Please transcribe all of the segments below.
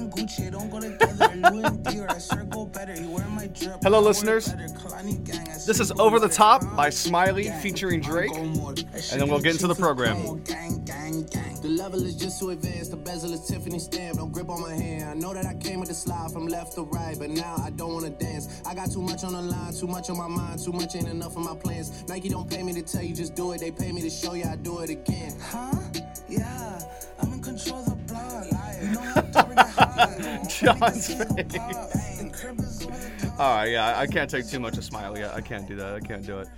and Gucci don't go together. Louis and Dior, I circle better. You wear my drip. Hello, listeners. better. Kalani gang, I This is Over the. Top by Smiley featuring Drake. I go more. That shit then we'll get get into the program. gang, Gang, gang, gang. The level is just too advanced. The bezel is Tiffany stamp. Don't grip on my hand. I know that I came with the slide from left to right, but now I don't wanna dance. I got too much on the line, too much on my mind, too much ain't enough of my plans. Nike don't pay me to tell you just do it. They pay me to show you I do it again. Huh? Yeah, I'm in control of the block. You know I'm doing it hot. John's Niggas in the face. pop. The crib is over the All right, yeah, I I can't take too much of smile. I I can't do that. I can't do it.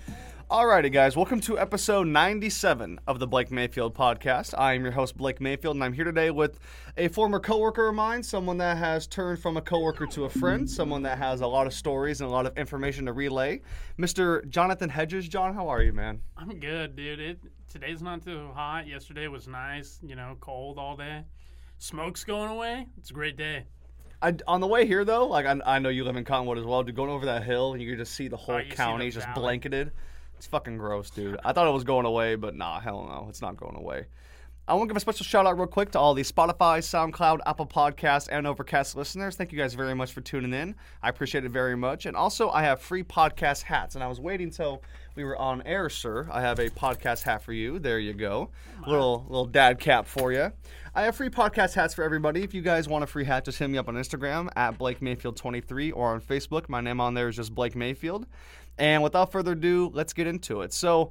Alrighty, guys, welcome to episode 97 of the Blake Mayfield podcast. I am your host, Blake Mayfield, and I'm here today with a former coworker of mine, someone that has turned from a coworker to a friend, someone that has a lot of stories and a lot of information to relay. Mr. Jonathan Hedges. John, how are you, man? I'm good, dude. It today's not too hot. Yesterday was nice. You know, cold all day. Smoke's going away. It's a great day. I, on the way here, though, like I, I know you live in Cottonwood as well, dude. Going over that hill, you can just see the whole Oh, you see the county just valley. blanketed. It's fucking gross, dude. I thought it was going away, but nah, hell no, it's not going away. I want to give a special shout out real quick to all the Spotify, SoundCloud, Apple Podcast, and Overcast listeners. Thank you guys very much for tuning in. I appreciate it very much. And also, I have free podcast hats, and I was waiting till we were on air, sir. I have a podcast hat for you. There you go, little little dad cap for you. I have free podcast hats for everybody. If you guys want a free hat, just hit me up on Instagram at Blake Mayfield23 or on Facebook. My name on there is just Blake Mayfield. And without further ado, let's get into it. So,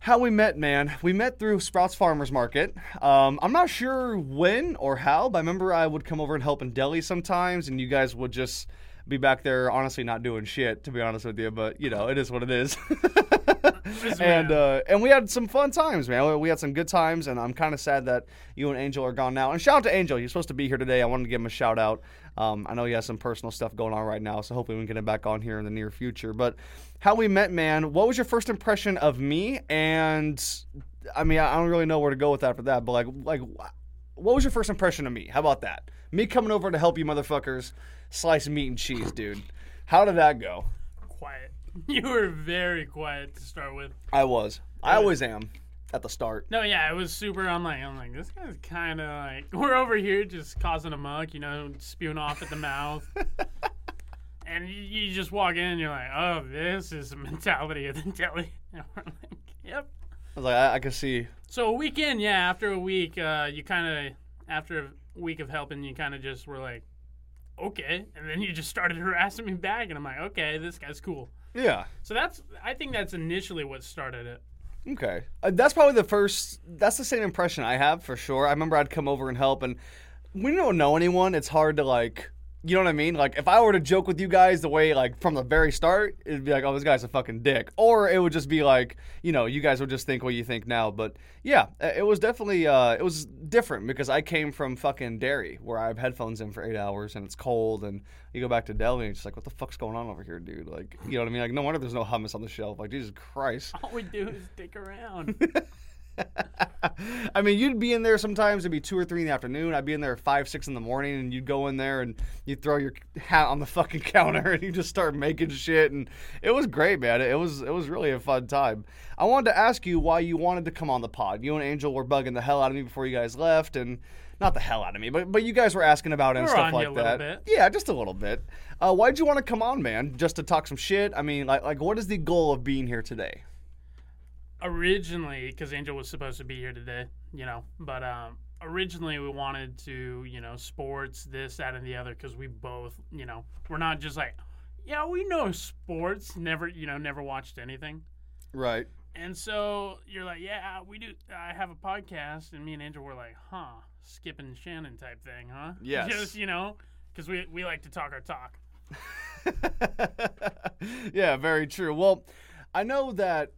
how we met, man. We met through Sprouts Farmers Market. Um, I'm not sure when or how, but I remember I would come over and help in deli sometimes, and you guys would just be back there, honestly, not doing shit, to be honest with you. But you know, it is what it is. and uh, and we had some fun times, man. We had some good times, and I'm kind of sad that you and Angel are gone now. And shout out to Angel. He's supposed to be here today. I wanted to give him a shout out. Um, I know he has some personal stuff going on right now, so hopefully we can get him back on here in the near future. But how we met, man. What was your first impression of me? And I mean, I I don't really know where to go with that for that. But like, like, what was your first impression of me? How about that? Me coming over to help you, motherfuckers, slice meat and cheese, dude. How did that go? You were very quiet to start with. I was. I always am at the start. No, yeah, it was super. I'm like, I'm like, this guy's kind of like, we're over here just causing a muck, you know, spewing off at the mouth. and you, you just walk in and you're like, oh, this is the mentality of the deli. And we're like, yep. I was like, I, I can see. So a weekend, yeah. After a week, uh, you kind of after a week of helping, you kind of just were like, okay, and then you just started harassing me back, and I'm like, okay, this guy's cool. Yeah. So that's I think that's initially what started it. Okay. Uh, that's probably the first. That's the same impression I have for sure. I remember I'd come over and help, and when you don't know anyone, it's hard to like. You know what I mean? Like if I were to joke with you guys the way like from the very start, it'd be like, "Oh, this guy's a fucking dick," or it would just be like, you know, you guys would just think what you think now. But yeah, it was definitely uh, it was different because I came from fucking dairy where I have headphones in for eight hours and it's cold, and you go back to deli and it's just like, what the fuck's going on over here, dude? Like, you know what I mean? Like, no wonder there's no hummus on the shelf. Like, Jesus Christ. All we do is dick around. I mean, you'd be in there sometimes. It'd be two or three in the afternoon. I'd be in there at five, six in the morning, and you'd go in there and you'd throw your hat on the fucking counter and you just start making shit. And it was great, man. It was it was really a fun time. I wanted to ask you why you wanted to come on the pod. You and Angel were bugging the hell out of me before you guys left, and not the hell out of me, but but you guys were asking about it and We were stuff like that. bit. Yeah, just a little bit. Uh, why'd you want to come on, man? Just to talk some shit? I mean, like like what is the goal of being here today? Originally, because Angel was supposed to be here today, you know, but um, originally we wanted to, you know, sports, this, that, and the other, because we both, you know, we're not just like, yeah, we know sports, never, you know, never watched anything. Right. And so you're like, yeah, we do. I have a podcast, and me and Angel were like, huh, Skip and Shannon type thing, huh? Yes. Just you know, because we we like to talk our talk. yeah, very true. Well, I know that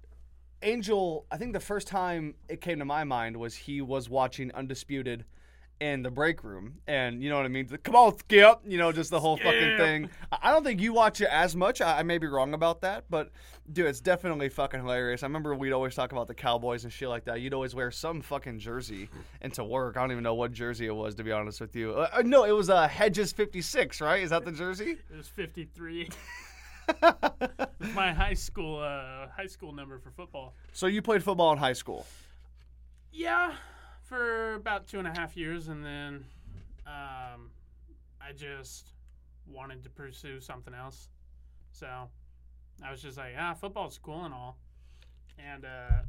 Angel, I think the first time it came to my mind was he was watching Undisputed in the break room. And you know what I mean? Come on, Skip. You know, just the whole fucking thing. I don't think you watch it as much. I, I may be wrong about that. But, dude, it's definitely fucking hilarious. I remember we'd always talk about the Cowboys and shit like that. You'd always wear some fucking jersey into work. I don't even know what jersey it was, to be honest with you. Uh, uh, no, it was uh, Hedges 56, right? Is that the jersey? It was 53. It's my high school uh, high school number for football. So you played football in high school. Yeah, for about two and a half years, and then um, I just wanted to pursue something else. So I was just like, ah, football's cool and all. And uh,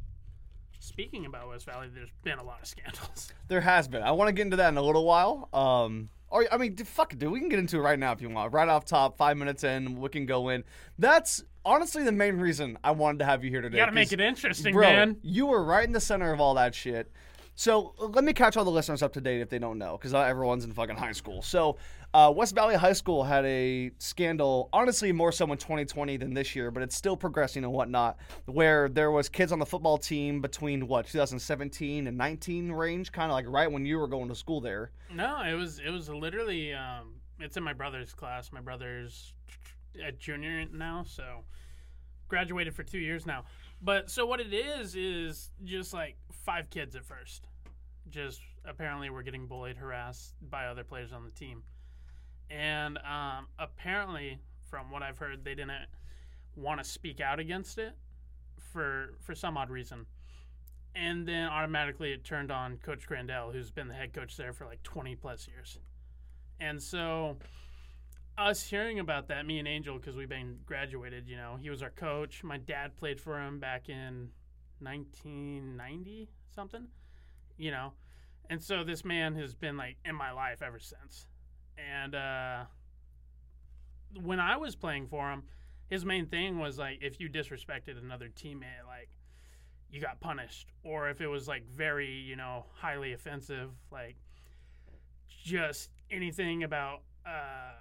speaking about West Valley, there's been a lot of scandals. There has been. I want to get into that in a little while. Um, or I mean, fuck dude. We can get into it right now if you want. Right off top, five minutes in, we can go in. That's honestly the main reason I wanted to have you here today. You gotta make it interesting, Bro, man. you were right in the center of all that shit. So let me catch all the listeners up to date if they don't know, because not everyone's in fucking high school. So uh, West Valley High School had a scandal, honestly more so in 2020 than this year, but it's still progressing and whatnot, where there was kids on the football team between what 2017 and 19 range, kind of like right when you were going to school there. No, it was it was literally um, it's in my brother's class. My brother's a junior now, so graduated for two years now. But so what it is is just like five kids at first. Just apparently were getting bullied, harassed by other players on the team, and um, apparently, from what I've heard, they didn't want to speak out against it for for some odd reason and then automatically it turned on Coach Grandell, who's been the head coach there for like 20 plus years. And so, us hearing about that, me and Angel, because we've been graduated, you know, he was our coach. My dad played for him back in 1990 something, you know, and so this man has been like in my life ever since. And uh, when I was playing for him, his main thing was like if you disrespected another teammate, like you got punished. Or if it was like very you know highly offensive like just anything about uh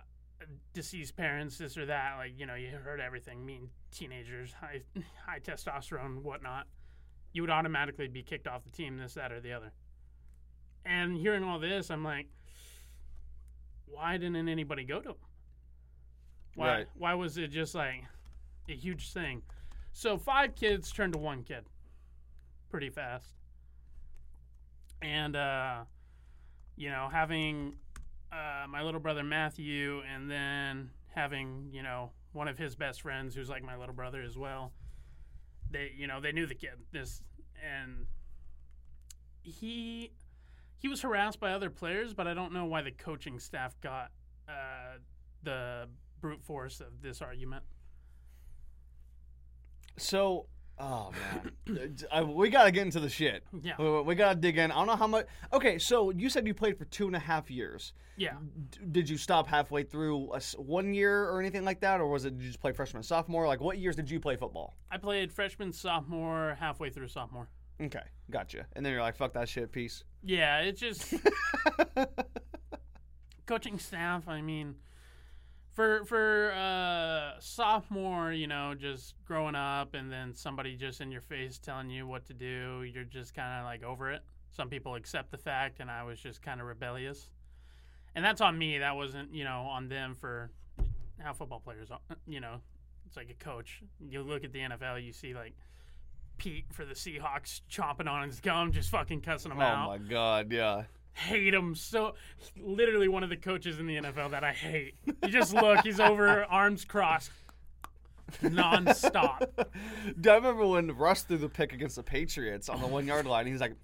deceased parents this or that like you know you heard everything mean teenagers high high testosterone whatnot you would automatically be kicked off the team this that or the other and hearing all this i'm like why didn't anybody go to him why Right. why was it just like a huge thing so five kids turned to one kid pretty fast. And uh, you know, having uh, my little brother Matthew, and then having you know one of his best friends who's like my little brother as well. They you know they knew the kid this and he he was harassed by other players, but I don't know why the coaching staff got uh, the brute force of this argument. So, oh man, uh, I, we gotta get into the shit. Yeah. we, we gotta dig in. I don't know how much. Okay, so you said you played for two and a half years. Yeah. D- did you stop halfway through a s one year or anything like that, or was it did you just play freshman, sophomore? Like, what years did you play football? I played freshman, sophomore, halfway through sophomore. Okay, gotcha. And then you're like, fuck that shit, peace. Yeah, it's just coaching staff. I mean, for for uh, sophomore, you know, just growing up, and then somebody just in your face telling you what to do, you're just kind of like over it. Some people accept the fact, and I was just kind of rebellious, and that's on me. That wasn't, you know, on them for how football players, are. you know, it's like a coach. You look at the NFL, you see like. Pete for the Seahawks chomping on his gum, just fucking cussing him Oh out Oh my god, yeah. Hate him so literally one of the coaches in the NFL that I hate. You just look, he's over arms crossed nonstop. Dude, I remember when Russ threw the pick against the Patriots on the one yard line. He's like,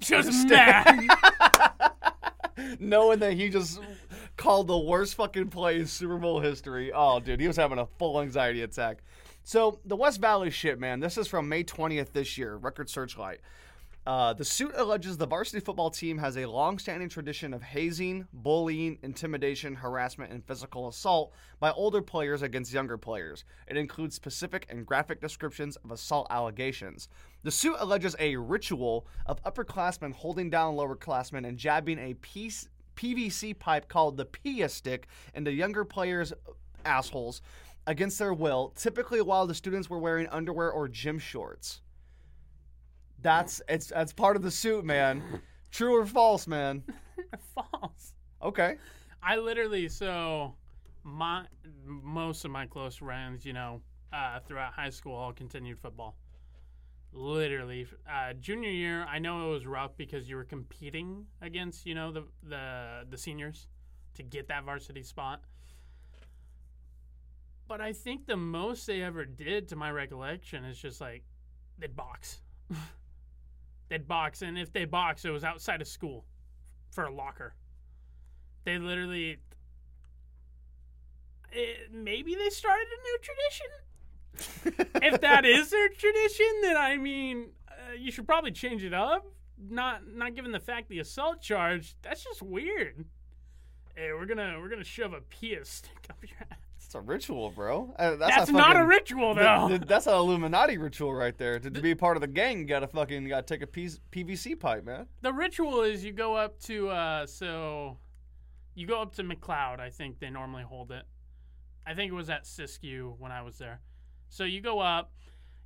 Just mad. knowing that he just called the worst fucking play in Super Bowl history. Oh, dude, he was having a full anxiety attack. So the West Valley shit, man. This is from May 20th this year. Record Searchlight. Uh, the suit alleges the varsity football team has a long-standing tradition of hazing, bullying, intimidation, harassment, and physical assault by older players against younger players. It includes specific and graphic descriptions of assault allegations. The suit alleges a ritual of upperclassmen holding down lowerclassmen and jabbing a piece, PVC pipe called the Piya stick into younger players' assholes against their will, typically while the students were wearing underwear or gym shorts. That's it's that's part of the suit, man. True or false, man? False. Okay. I literally so my most of my close friends, you know, uh, throughout high school all continued football. Literally, uh, junior year, I know it was rough because you were competing against, you know, the the the seniors to get that varsity spot. But I think the most they ever did, to my recollection, is just like they'd box. they'd box, and if they box, it was outside of school for a locker. They literally. It, maybe they started a new tradition. if that is their tradition, then I mean, uh, you should probably change it up. Not not given the fact the assault charge, that's just weird. Hey, we're gonna we're gonna shove a Piya stick up your ass. It's a ritual, bro. Uh, that's That's not a ritual though. Th- th- that's an Illuminati ritual right there. To, to be a part of the gang, you gotta fucking you gotta take a piece, PVC pipe, man. the ritual is you go up to uh so you go up to McCloud, I think they normally hold it. I think it was at Siskiyou when I was there. So you go up,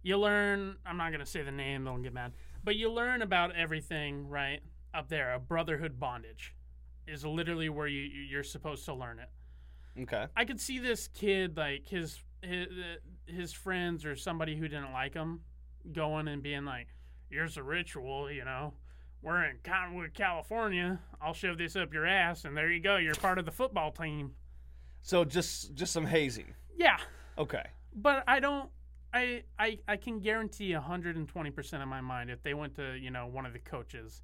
you learn I'm not gonna say the name, they'll get mad. But you learn about everything, right? Up there. A brotherhood bondage is literally where you you're supposed to learn it. Okay. I could see this kid like his his his friends or somebody who didn't like him going and being like, "Here's a ritual, you know. We're in Cottonwood, California. I'll shove this up your ass, and there you go. You're part of the football team." So just just some hazing. Yeah, Okay. but I don't. I I I can guarantee 120 percent of my mind if they went to you know one of the coaches,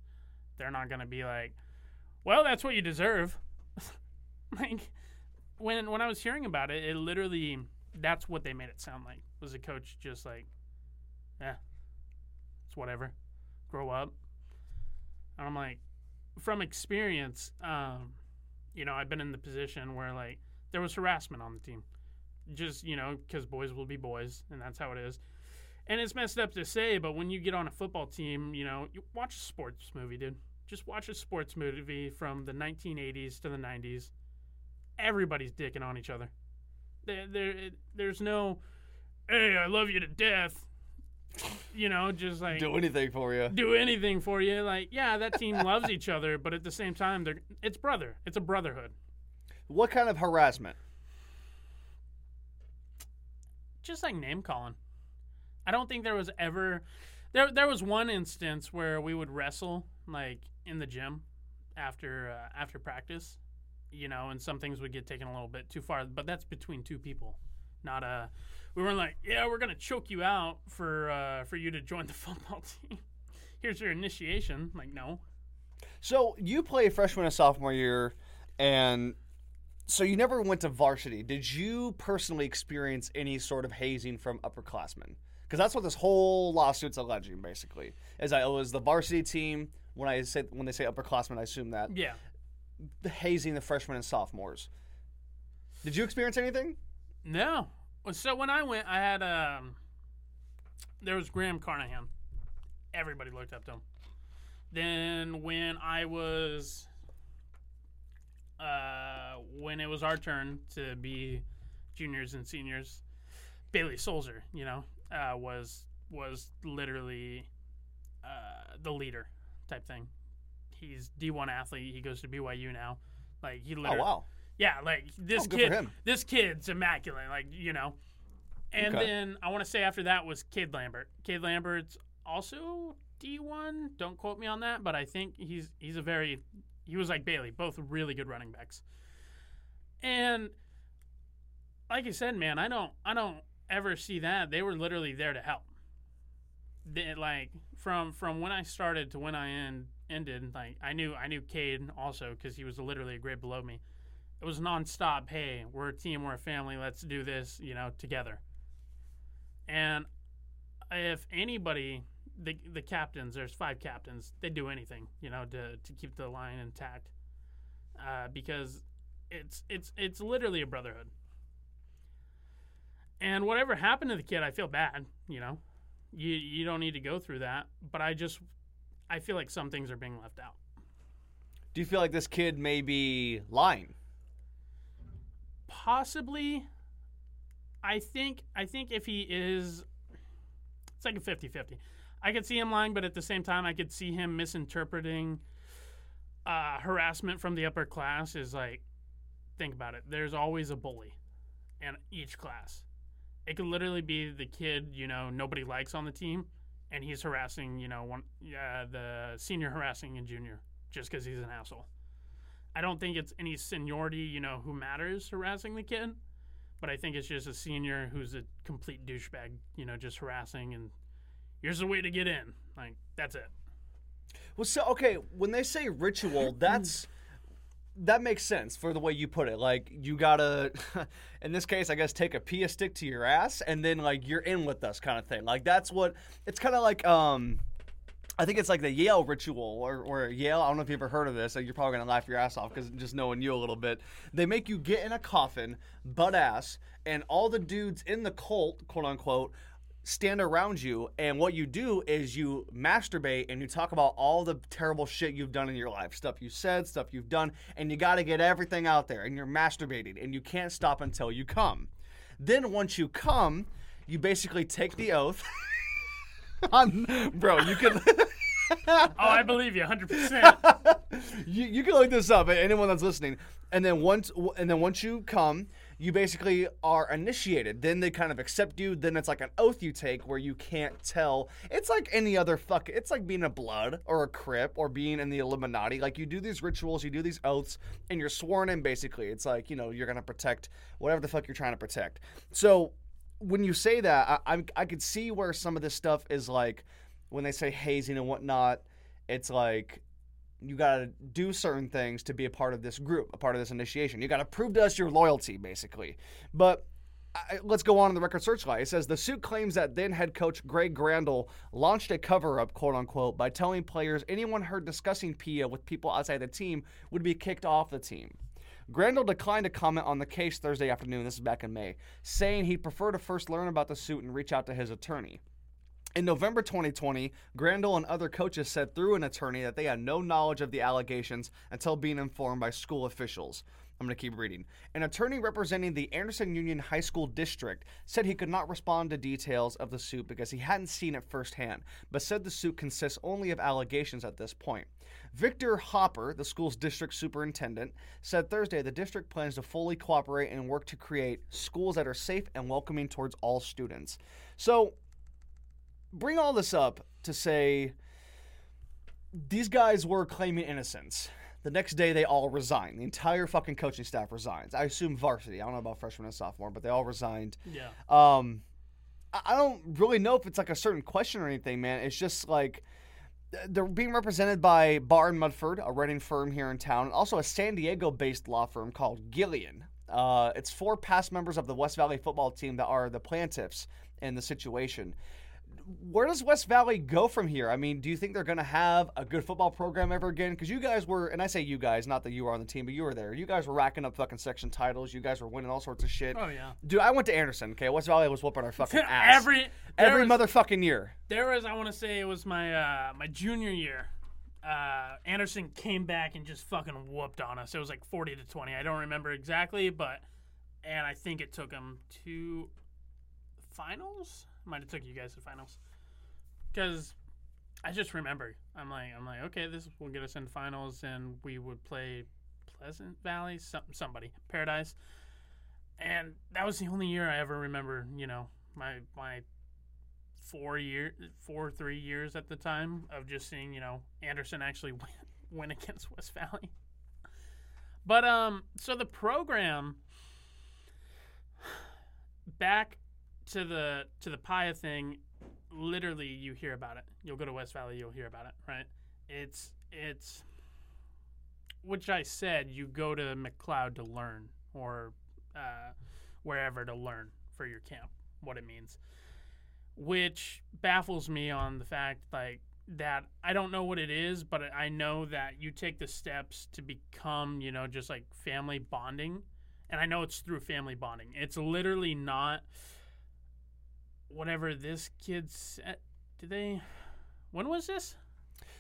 they're not gonna be like, "Well, that's what you deserve." like when when I was hearing about it, it literally that's what they made it sound like. Was a coach just like, "Yeah, it's whatever, grow up." And I'm like, from experience, um, you know, I've been in the position where like there was harassment on the team just you know because boys will be boys and that's how it is and it's messed up to say but when you get on a football team you know you watch a sports movie dude just watch a sports movie from the 1980s to the 90s everybody's dicking on each other there, there there's no hey i love you to death you know just like Do anything for you. do anything for you like yeah that team loves each other but at the same time they're it's brother it's a brotherhood What kind of harassment? just like name calling. I don't think there was ever there there was one instance where we would wrestle like in the gym after uh, after practice, you know, and some things would get taken a little bit too far, but that's between two people. Not a. we weren't like, yeah, we're going to choke you out for uh for you to join the football team. Here's your initiation. Like, no. So you play freshman and sophomore year, and so you never went to varsity. Did you personally experience any sort of hazing from upperclassmen? Because that's what this whole lawsuit's alleging, basically, is that it was the varsity team. When I say when they say upperclassmen, I assume that Yeah. The hazing the freshmen and sophomores. Did you experience anything? No. So when I went, I had um, there was Graham Carnahan. Everybody looked up to him. Then when I was, uh, when it was our turn to be juniors and seniors, Bailey Solzer, you know, uh, was was literally uh, the leader type thing. He's D1 athlete. He goes to BYU now. Like he Oh literally, wow! yeah, like this Oh, kid, this kid's immaculate, like you know. And Okay. then I want to say after that was Cade Lambert. Cade Lambert's also D one. Don't quote me on that, but I think he's he's a very he was like Bailey, both really good running backs. And like I said, man, I don't I don't ever see that. They were literally there to help. They, like from from when I started to when I end, ended, like I knew I knew Cade also because he was literally a grade below me. It was nonstop. Hey, we're a team, we're a family. Let's do this, you know, together. And if anybody, the the captains, there's five captains. They do anything, you know, to to keep the line intact, uh, because it's it's it's literally a brotherhood. And whatever happened to the kid, I feel bad. You know, you you don't need to go through that. But I just I feel like some things are being left out. Do you feel like this kid may be lying? Possibly. I think I think if he is it's like a 50-50. I could see him lying, but at the same time I could see him misinterpreting uh, harassment from the upper class is like think about it. There's always a bully in each class. It could literally be the kid, you know, nobody likes on the team and he's harassing, you know, one uh, the senior harassing a junior just cuz he's an asshole. I don't think it's any seniority, you know, who matters harassing the kid, but I think it's just a senior who's a complete douchebag, you know, just harassing and here's the way to get in. Like that's it. Well, so okay, when they say ritual, that's that makes sense for the way you put it. Like you gotta, in this case, I guess take a piya stick to your ass, and then like you're in with us, kind of thing. Like that's what it's kind of like. Um, I think it's like the Yale ritual, or, or Yale. I don't know if you ever heard of this. Like you're probably gonna laugh your ass off because just knowing you a little bit. They make you get in a coffin, butt ass, and all the dudes in the cult, quote unquote, stand around you. And what you do is you masturbate and you talk about all the terrible shit you've done in your life, stuff you said, stuff you've done, and you got to get everything out there. And you're masturbating, and you can't stop until you come. Then once you come, you basically take the oath. on, bro, you can. Oh, I believe you 100%. you, you can look this up. Anyone that's listening, and then once and then once you come, you basically are initiated. Then they kind of accept you. Then it's like an oath you take where you can't tell. It's like any other fuck. It's like being a blood or a crip or being in the Illuminati. Like you do these rituals, you do these oaths, and you're sworn in. Basically, it's like you know you're gonna protect whatever the fuck you're trying to protect. So when you say that, I, I, I could see where some of this stuff is like when they say hazing and whatnot. It's like you got to do certain things to be a part of this group, a part of this initiation. You got to prove to us your loyalty, basically. But I, let's go on in the record searchlight. It says the suit claims that then head coach Greg Grandell launched a cover up, quote unquote, by telling players anyone heard discussing Piya with people outside the team would be kicked off the team. Grandell declined to comment on the case Thursday afternoon, this is back in May, saying he'd prefer to first learn about the suit and reach out to his attorney. In November 2020, Grandell and other coaches said through an attorney that they had no knowledge of the allegations until being informed by school officials. I'm going to keep reading. An attorney representing the Anderson Union High School District said he could not respond to details of the suit because he hadn't seen it firsthand, but said the suit consists only of allegations at this point. Victor Hopper, the school's district superintendent, said Thursday the district plans to fully cooperate and work to create schools that are safe and welcoming towards all students. So, bring all this up to say these guys were claiming innocence. The next day, they all resigned. The entire fucking coaching staff resigns. I assume varsity. I don't know about freshman and sophomore, but they all resigned. yeah. Um, I don't really know if it's like a certain question or anything, man. It's just like they're being represented by Barr and Mudford, a Redding firm here in town, and also a San Diego-based law firm called Gilleon. Uh, it's four past members of the West Valley football team that are the plaintiffs in the situation. Where does West Valley go from here? I mean, do you think they're going to have a good football program ever again? Because you guys were, and I say you guys, not that you were on the team, but you were there. You guys were racking up fucking section titles. You guys were winning all sorts of shit. Oh, yeah. Dude, I went to Anderson. Okay, West Valley was whooping our fucking ass Every every was, motherfucking year. There was, I want to say, it was my uh, my junior year. Uh, Anderson came back and just fucking whooped on us. It was like forty to twenty. I don't remember exactly, but and I think it took them to finals. Might have took you guys to finals because I just remember. I'm like, I'm like, okay, this will get us in finals, and we would play Pleasant Valley, some, somebody, Paradise, and that was the only year I ever remember. You know, my my four year, four three years at the time of just seeing you know Anderson actually win, win against West Valley. But um, so the program back to the to the Piya thing, literally you hear about it. You'll go to West Valley, you'll hear about it, right? It's it's which I said you go to McCloud to learn or uh, wherever to learn for your camp what it means, which baffles me on the fact like that I don't know what it is, but I know that you take the steps to become you know just like family bonding, and I know it's through family bonding. It's literally not whatever this kid said. Did they? When was this?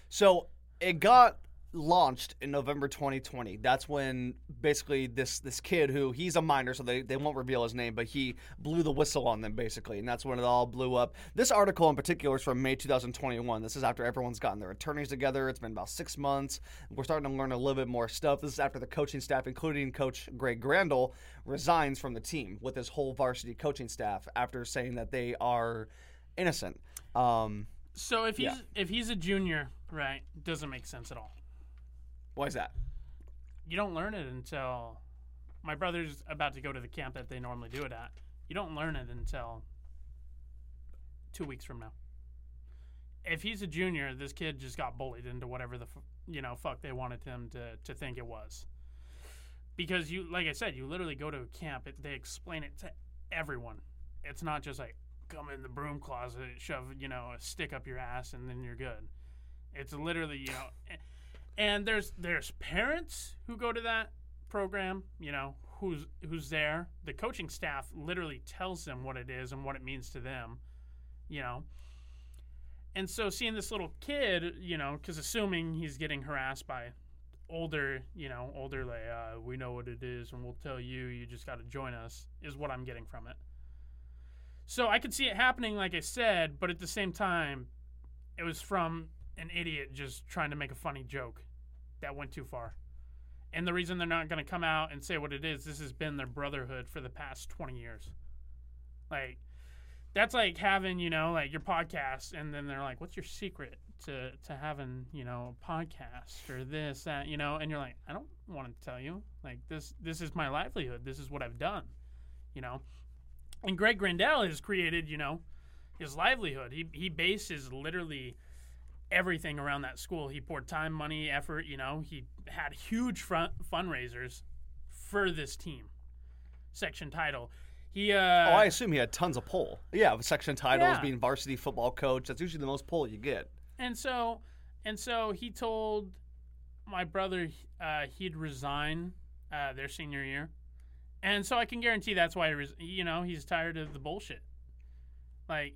So it got launched in November 2020. That's when basically this this kid who he's a minor, so they, they won't reveal his name, but he blew the whistle on them basically, and that's when it all blew up. This article in particular is from May 2021. This is after everyone's gotten their attorneys together. It's been about six months. We're starting to learn a little bit more stuff. This is after the coaching staff, including Coach Greg Grandell, resigns from the team with his whole varsity coaching staff after saying that they are innocent. Um, So if he's Yeah. if he's a junior, right, doesn't make sense at all. Why is that? You don't learn it until my brother's about to go to the camp that they normally do it at. You don't learn it until two weeks from now. If he's a junior, this kid just got bullied into whatever the you know fuck they wanted him to to think it was. because you, like I said, you literally go to a camp. It, they explain it to everyone. It's not just like come in the broom closet, shove you know a stick up your ass, and then you're good. It's literally you know, and there's there's parents who go to that program. You know who's who's there. The coaching staff literally tells them what it is and what it means to them. You know. And so seeing this little kid, you know, because assuming he's getting harassed by older, you know, older like, uh, we know what it is and we'll tell you, you just got to join us, is what I'm getting from it. So I could see it happening, like I said, but at the same time, it was from an idiot just trying to make a funny joke that went too far. And the reason they're not going to come out and say what it is, this has been their brotherhood for the past 20 years. Like, that's like having, you know, like your podcast, and then they're like, what's your secret to, to having, you know, a podcast or this, that, you know? And you're like, I don't want to tell you. Like, this, this is my livelihood. This is what I've done, you know? And Greg Grandell has created, you know, his livelihood. He, he bases literally everything around that school. He poured time, money, effort. You know, he had huge front fundraisers for this team. Section title. He uh, oh, I assume he had tons of pull. Yeah, section titles, Yeah. being varsity football coach. That's usually the most pull you get. and so and so he told my brother uh, he'd resign uh, their senior year, and so I can guarantee that's why he res- you know he's tired of the bullshit. Like,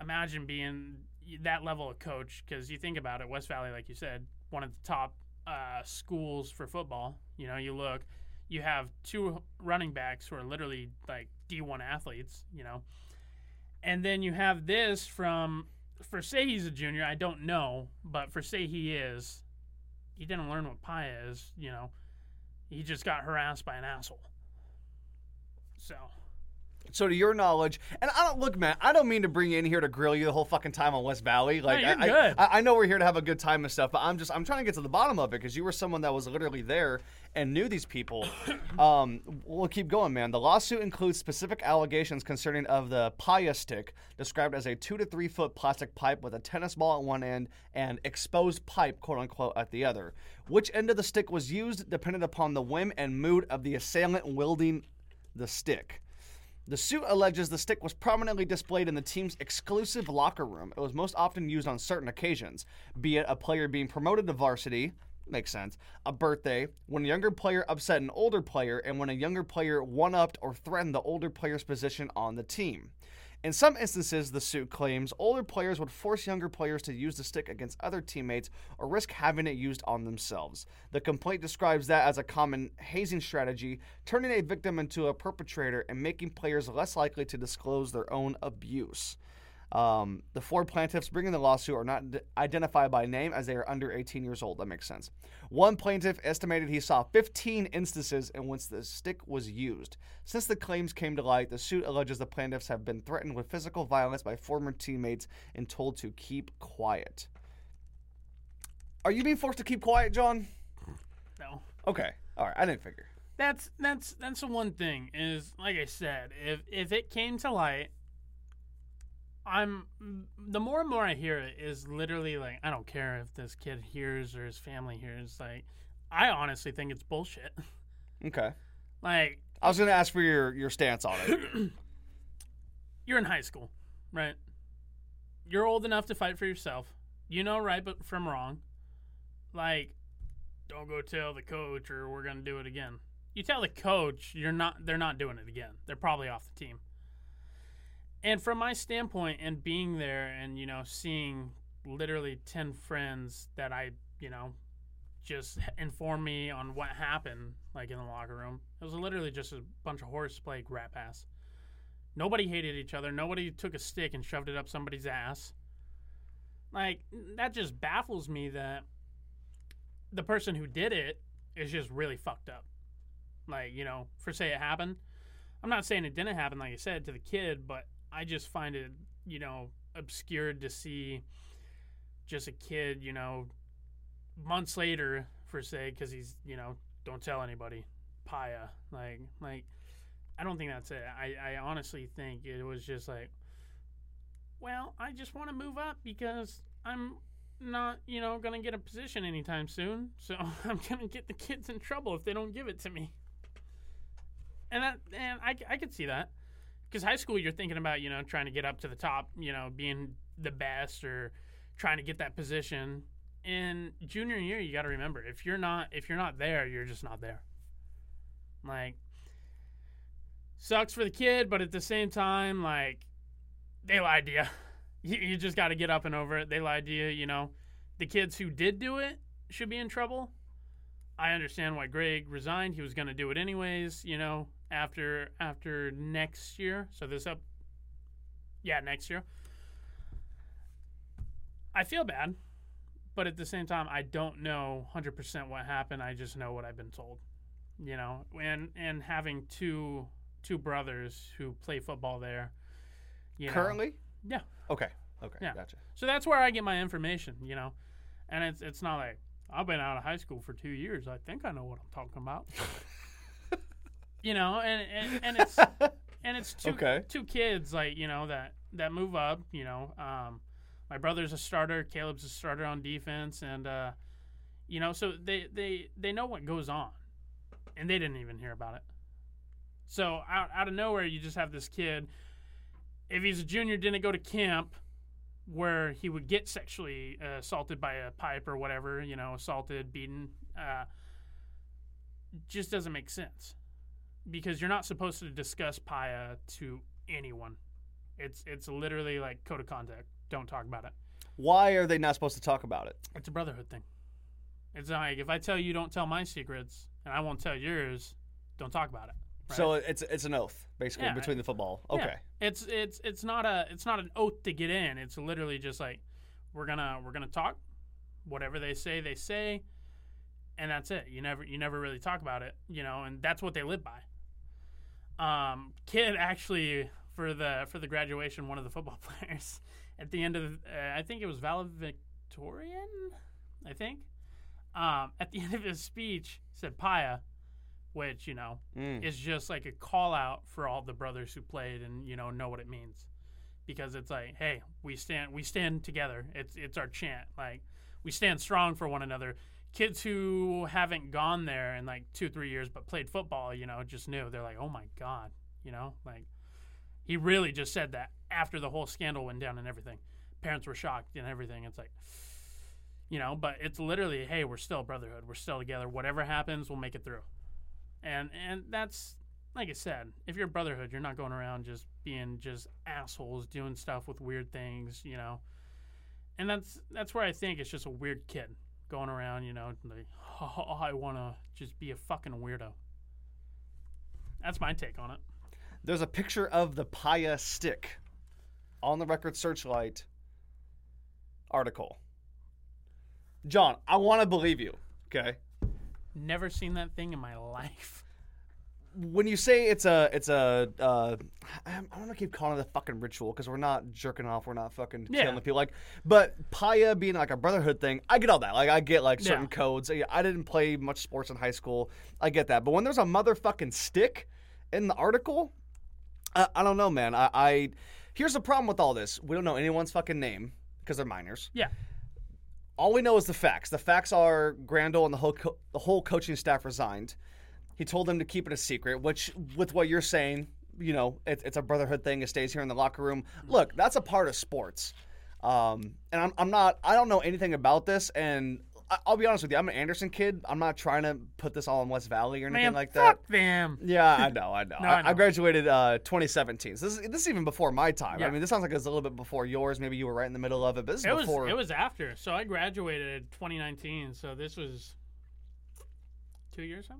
imagine being that level of coach because you think about it, West Valley, like you said, one of the top uh, schools for football. You know, you look, you have two running backs who are literally like D1 athletes. You know, and then you have this from for say he's a junior, I don't know, but for say he is, he didn't learn what pi is, you know. He just got harassed by an asshole. So So, to your knowledge, and I don't look, man. I don't mean to bring you in here to grill you the whole fucking time on West Valley. Like, you're I, good. I, I know we're here to have a good time and stuff, but I'm just I'm trying to get to the bottom of it because you were someone that was literally there and knew these people. um, we'll keep going, man. The lawsuit includes specific allegations concerning of the piya stick, described as a two to three foot plastic pipe with a tennis ball at one end and exposed pipe, quote unquote, at the other. Which end of the stick was used depended upon the whim and mood of the assailant wielding the stick. The suit alleges the stick was prominently displayed in the team's exclusive locker room. It was most often used on certain occasions, be it a player being promoted to varsity, makes sense, a birthday, when a younger player upset an older player, and when a younger player one upped or threatened the older player's position on the team. In some instances, the suit claims older players would force younger players to use the stick against other teammates or risk having it used on themselves. The complaint describes that as a common hazing strategy, turning a victim into a perpetrator and making players less likely to disclose their own abuse. Um, the four plaintiffs bringing the lawsuit are not d- identified by name as they are under 18 years old. That makes sense. One plaintiff estimated he saw 15 instances in which the stick was used. Since the claims came to light, the suit alleges the plaintiffs have been threatened with physical violence by former teammates and told to keep quiet. Are you being forced to keep quiet, John? no. Okay. All right. I didn't figure. That's that's that's the one thing is like I said, if if it came to light, I'm the more and more I hear it is literally like I don't care if this kid hears or his family hears. Like I honestly think it's bullshit. Okay. Like I was going to ask for your, your stance on it. you're in high school, right? You're old enough to fight for yourself. You know right but from wrong. Like, don't go tell the coach or we're gonna do it again. You tell the coach you're not they're not doing it again. They're probably off the team. And from my standpoint and being there and, you know, seeing literally ten friends that I, you know, just inform me on what happened, like in the locker room. It was literally just a bunch of horseplay crap ass. Nobody hated each other. Nobody took a stick and shoved it up somebody's ass. Like that just baffles me that the person who did it is just really fucked up. Like, you know, for say it happened. I'm not saying it didn't happen like I said to the kid, but I just find it, you know, obscured to see just a kid, you know, months later for say cuz he's, you know, don't tell anybody. Piya. Like like I don't think that's it. I, I honestly think it was just like, well, I just want to move up because I'm not, you know, going to get a position anytime soon. So I'm going to get the kids in trouble if they don't give it to me. and that and I I could see that because high school you're thinking about you know trying to get up to the top, you know, being the best or trying to get that position. In junior year, you got to remember if you're not if you're not there, you're just not there. Like sucks for the kid, but at the same time, like they lied to you. You, you just got to get up and over it. They lied to you. You know, the kids who did do it should be in trouble. I understand why Greg resigned. He was going to do it anyways. You know, after after next year. So this up, yeah, next year. I feel bad, but at the same time, I don't know 100% what happened. I just know what I've been told. You know, and and having two two brothers who play football there. You know, Currently? yeah. Okay. Okay. Yeah. Gotcha. So that's where I get my information, you know. And it's it's not like I've been out of high school for two years. I think I know what I'm talking about. you know, and, and and it's and it's two Okay. two kids like you know that that move up. You know, um, my brother's a starter. Caleb's a starter on defense, and uh, you know, so they they they know what goes on, and they didn't even hear about it. So out out of nowhere, you just have this kid. If he's a junior, didn't go to camp where he would get sexually uh, assaulted by a pipe or whatever, you know, assaulted, beaten, uh, just doesn't make sense because you're not supposed to discuss Piya to anyone. It's it's literally like code of conduct. Don't talk about it. Why are they not supposed to talk about it? It's a brotherhood thing. It's like if I tell you don't tell my secrets and I won't tell yours, don't talk about it. Right? So it's it's an oath basically Yeah, between the football. Yeah. Okay. It's it's it's not a it's not an oath to get in. It's literally just like we're gonna we're gonna talk. Whatever they say, they say, and that's it. You never you never really talk about it, you know, and that's what they live by. Um, kid actually for the for the graduation, one of the football players at the end of uh, I think it was valedictorian, I think. Um, at the end of his speech, said Piya, which you know Mm. is just like a call out for all the brothers who played and you know know what it means because it's like hey we stand we stand together it's it's our chant like we stand strong for one another kids who haven't gone there in like two three years but played football you know just knew. They're like oh my god you know like he really just said that after the whole scandal went down and everything. Parents were shocked and everything. It's like you know but it's literally hey we're still brotherhood. We're still together. Whatever happens we'll make it through. And and that's like I said, if you're brotherhood, you're not going around just being just assholes doing stuff with weird things, you know. And that's that's where I think it's just a weird kid going around, you know, like oh, I want to just be a fucking weirdo. That's my take on it. There's a picture of the Piya stick on the Record Searchlight article. John, I want to believe you. Okay. Never seen that thing in my life. When you say it's a it's a uh, I I don't want to keep calling it a fucking ritual because we're not jerking off, we're not fucking Yeah. killing people. Like, but Piya being like a brotherhood thing, I get all that. Like, I get like certain Yeah. codes. I I didn't play much sports in high school. I get that. But when there's a motherfucking stick in the article, I, I don't know, man. I, I here's the problem with all this. We don't know anyone's fucking name because they're minors. Yeah. All we know is the facts. The facts are Grandell and the whole co- the whole coaching staff resigned. He told them to keep it a secret, which, with what you're saying, you know, it, it's a brotherhood thing. It stays here in the locker room. Look, that's a part of sports. Um, and I'm, I'm not, I don't know anything about this. And I'll be honest with you, I'm an Anderson kid. I'm not trying to put this all in West Valley or anything Man, like that. fuck them. Yeah, I know, I know. No, I, I I graduated uh, 2017. So this is, this is even before my time. I mean, this sounds like it's a little bit before yours. Maybe you were right in the middle of it, but this is It Was, it was after. So I graduated 2019. So this was two years ago.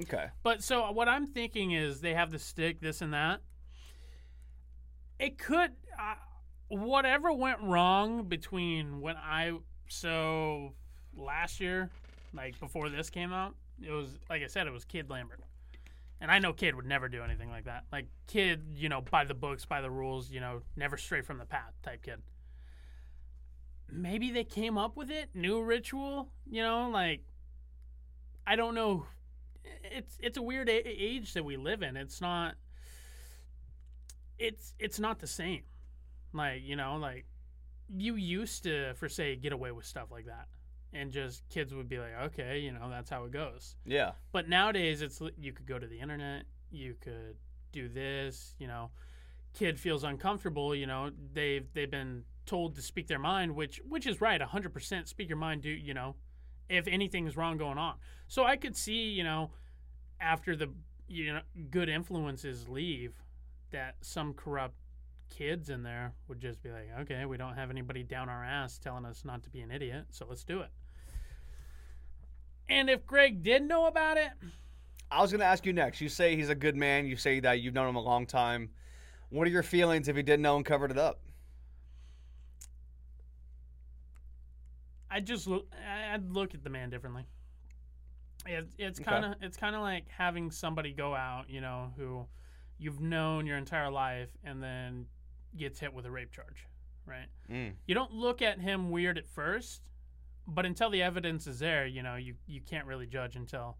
Okay. But so what I'm thinking is they have the stick, this and that. It could, uh, whatever went wrong between when I so last year, like before this came out, it was like I said, it was Cade Lambert, and I know Cade would never do anything like that. Like Cade, you know, by the books, by the rules, you know, never stray from the path type kid. Maybe they came up with it, new ritual, you know, like I don't know it's it's a weird a- age that we live in. It's not. It's it's not the same. Like you know, like you used to, for say, get away with stuff like that, and just kids would be like, okay, you know, that's how it goes. Yeah. But nowadays, it's you could go to the internet, you could do this, you know. Kid feels uncomfortable, you know. They've they've been told to speak their mind, which which is right, 100% speak your mind, do, you know, if anything is wrong going on. So I could see, you know, after the you know good influences leave that some corrupt kids in there would just be like, "Okay, we don't have anybody down our ass telling us not to be an idiot, so let's do it." And if Greg did know about it, I was going to ask you next. You say he's a good man. You say that you've known him a long time. What are your feelings if he didn't know and covered it up? I just look. I'd look at the man differently. It, it's kind of it's kind of like having somebody go out, you know, who you've known your entire life, and then gets hit with a rape charge, right? Mm. You don't look at him weird at first, but until the evidence is there, you know, you you can't really judge until.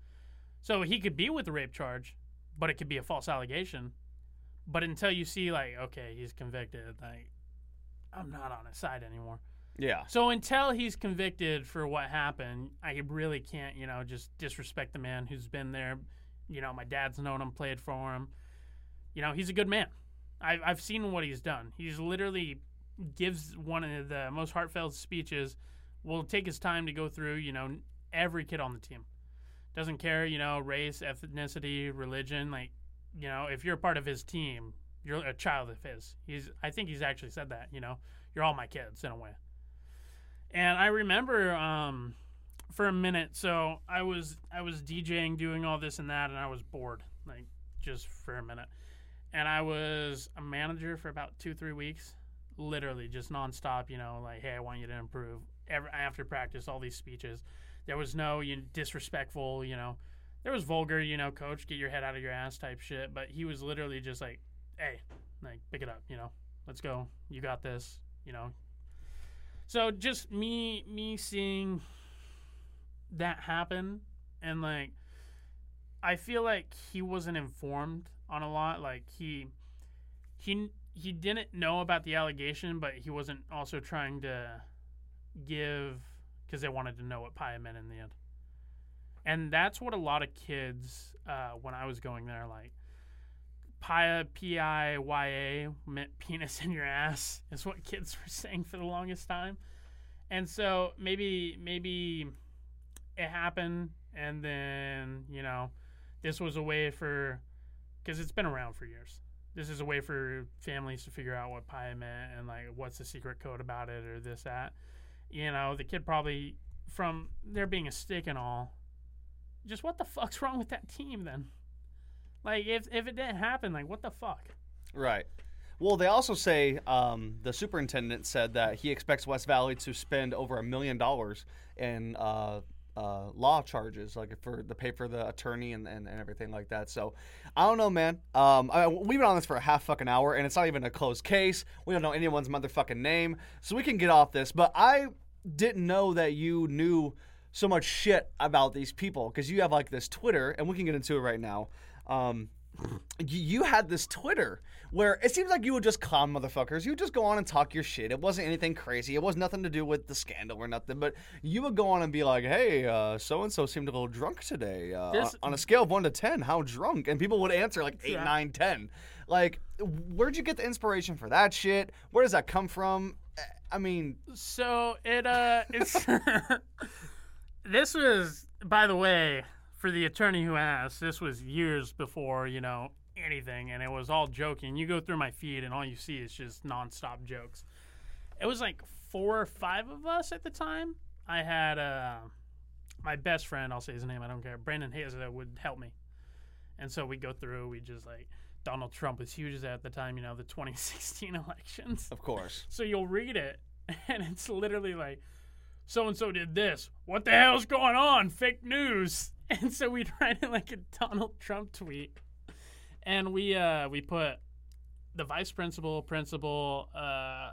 So he could be with a rape charge, but it could be a false allegation. But until you see, like, okay, he's convicted, like, I'm not on his side anymore. Yeah. So until he's convicted for what happened, I really can't, you know, just disrespect the man who's been there. You know, my dad's known him, played for him. You know, he's a good man. I've I've seen what he's done. He's literally gives one of the most heartfelt speeches. Will take his time to go through, you know, every kid on the team. Doesn't care, you know, race, ethnicity, religion. Like, you know, if you're a part of his team, you're a child of his. He's. I think he's actually said that. You know, you're all my kids in a way. And I remember um, for a minute, so I was I was DJing, doing all this and that, and I was bored, like just for a minute. And I was a manager for about two three weeks, literally just nonstop. You know, like hey, I want you to improve. Every, after practice, all these speeches, there was no you know, disrespectful. You know, there was vulgar. You know, coach, get your head out of your ass type shit. But he was literally just like, hey, like pick it up. You know, let's go. You got this. You know, so just me me seeing that happen and like I feel like he wasn't informed on a lot like he he he didn't know about the allegation but he wasn't also trying to give cuz they wanted to know what Piya meant in the end. And that's what a lot of kids uh, when I was going there like Piya, P I Y A, meant penis in your ass, is what kids were saying for the longest time. And so maybe, maybe it happened, and then, you know, this was a way for, because it's been around for years. This is a way for families to figure out what Piya meant and, like, what's the secret code about it or this, that. You know, the kid probably, from there being a stick and all, just what the fuck's wrong with that team then? Like if if it didn't happen, like what the fuck? Right. Well, they also say um, the superintendent said that he expects West Valley to spend over a million dollars in uh, uh, law charges, like for the pay for the attorney and, and, and everything like that. So I don't know, man. Um, I, we've been on this for a half fucking hour, and it's not even a closed case. We don't know anyone's motherfucking name, so we can get off this. But I didn't know that you knew so much shit about these people because you have like this Twitter, and we can get into it right now. Um, you had this Twitter where it seems like you would just calm motherfuckers. You would just go on and talk your shit. It wasn't anything crazy. It was nothing to do with the scandal or nothing. But you would go on and be like, "Hey, so and so seemed a little drunk today. Uh, on, on a scale of one to ten, how drunk?" And people would answer like eight, Yeah. nine, ten. Like, where'd you get the inspiration for that shit? Where does that come from? I mean, So it uh it's this was by the way for the attorney who asked this was years before you know anything and it was all joking you go through my feed and all you see is just nonstop jokes it was like four or five of us at the time i had uh my best friend i'll say his name i don't care brandon hayes that would help me and so we go through we just like donald trump was huge at the time you know the 2016 elections of course. so you'll read it, and it's literally like, so and so did this. What the hell's going on? Fake news. And so we'd write it like a Donald Trump tweet, and we uh we put the vice principal, principal, uh,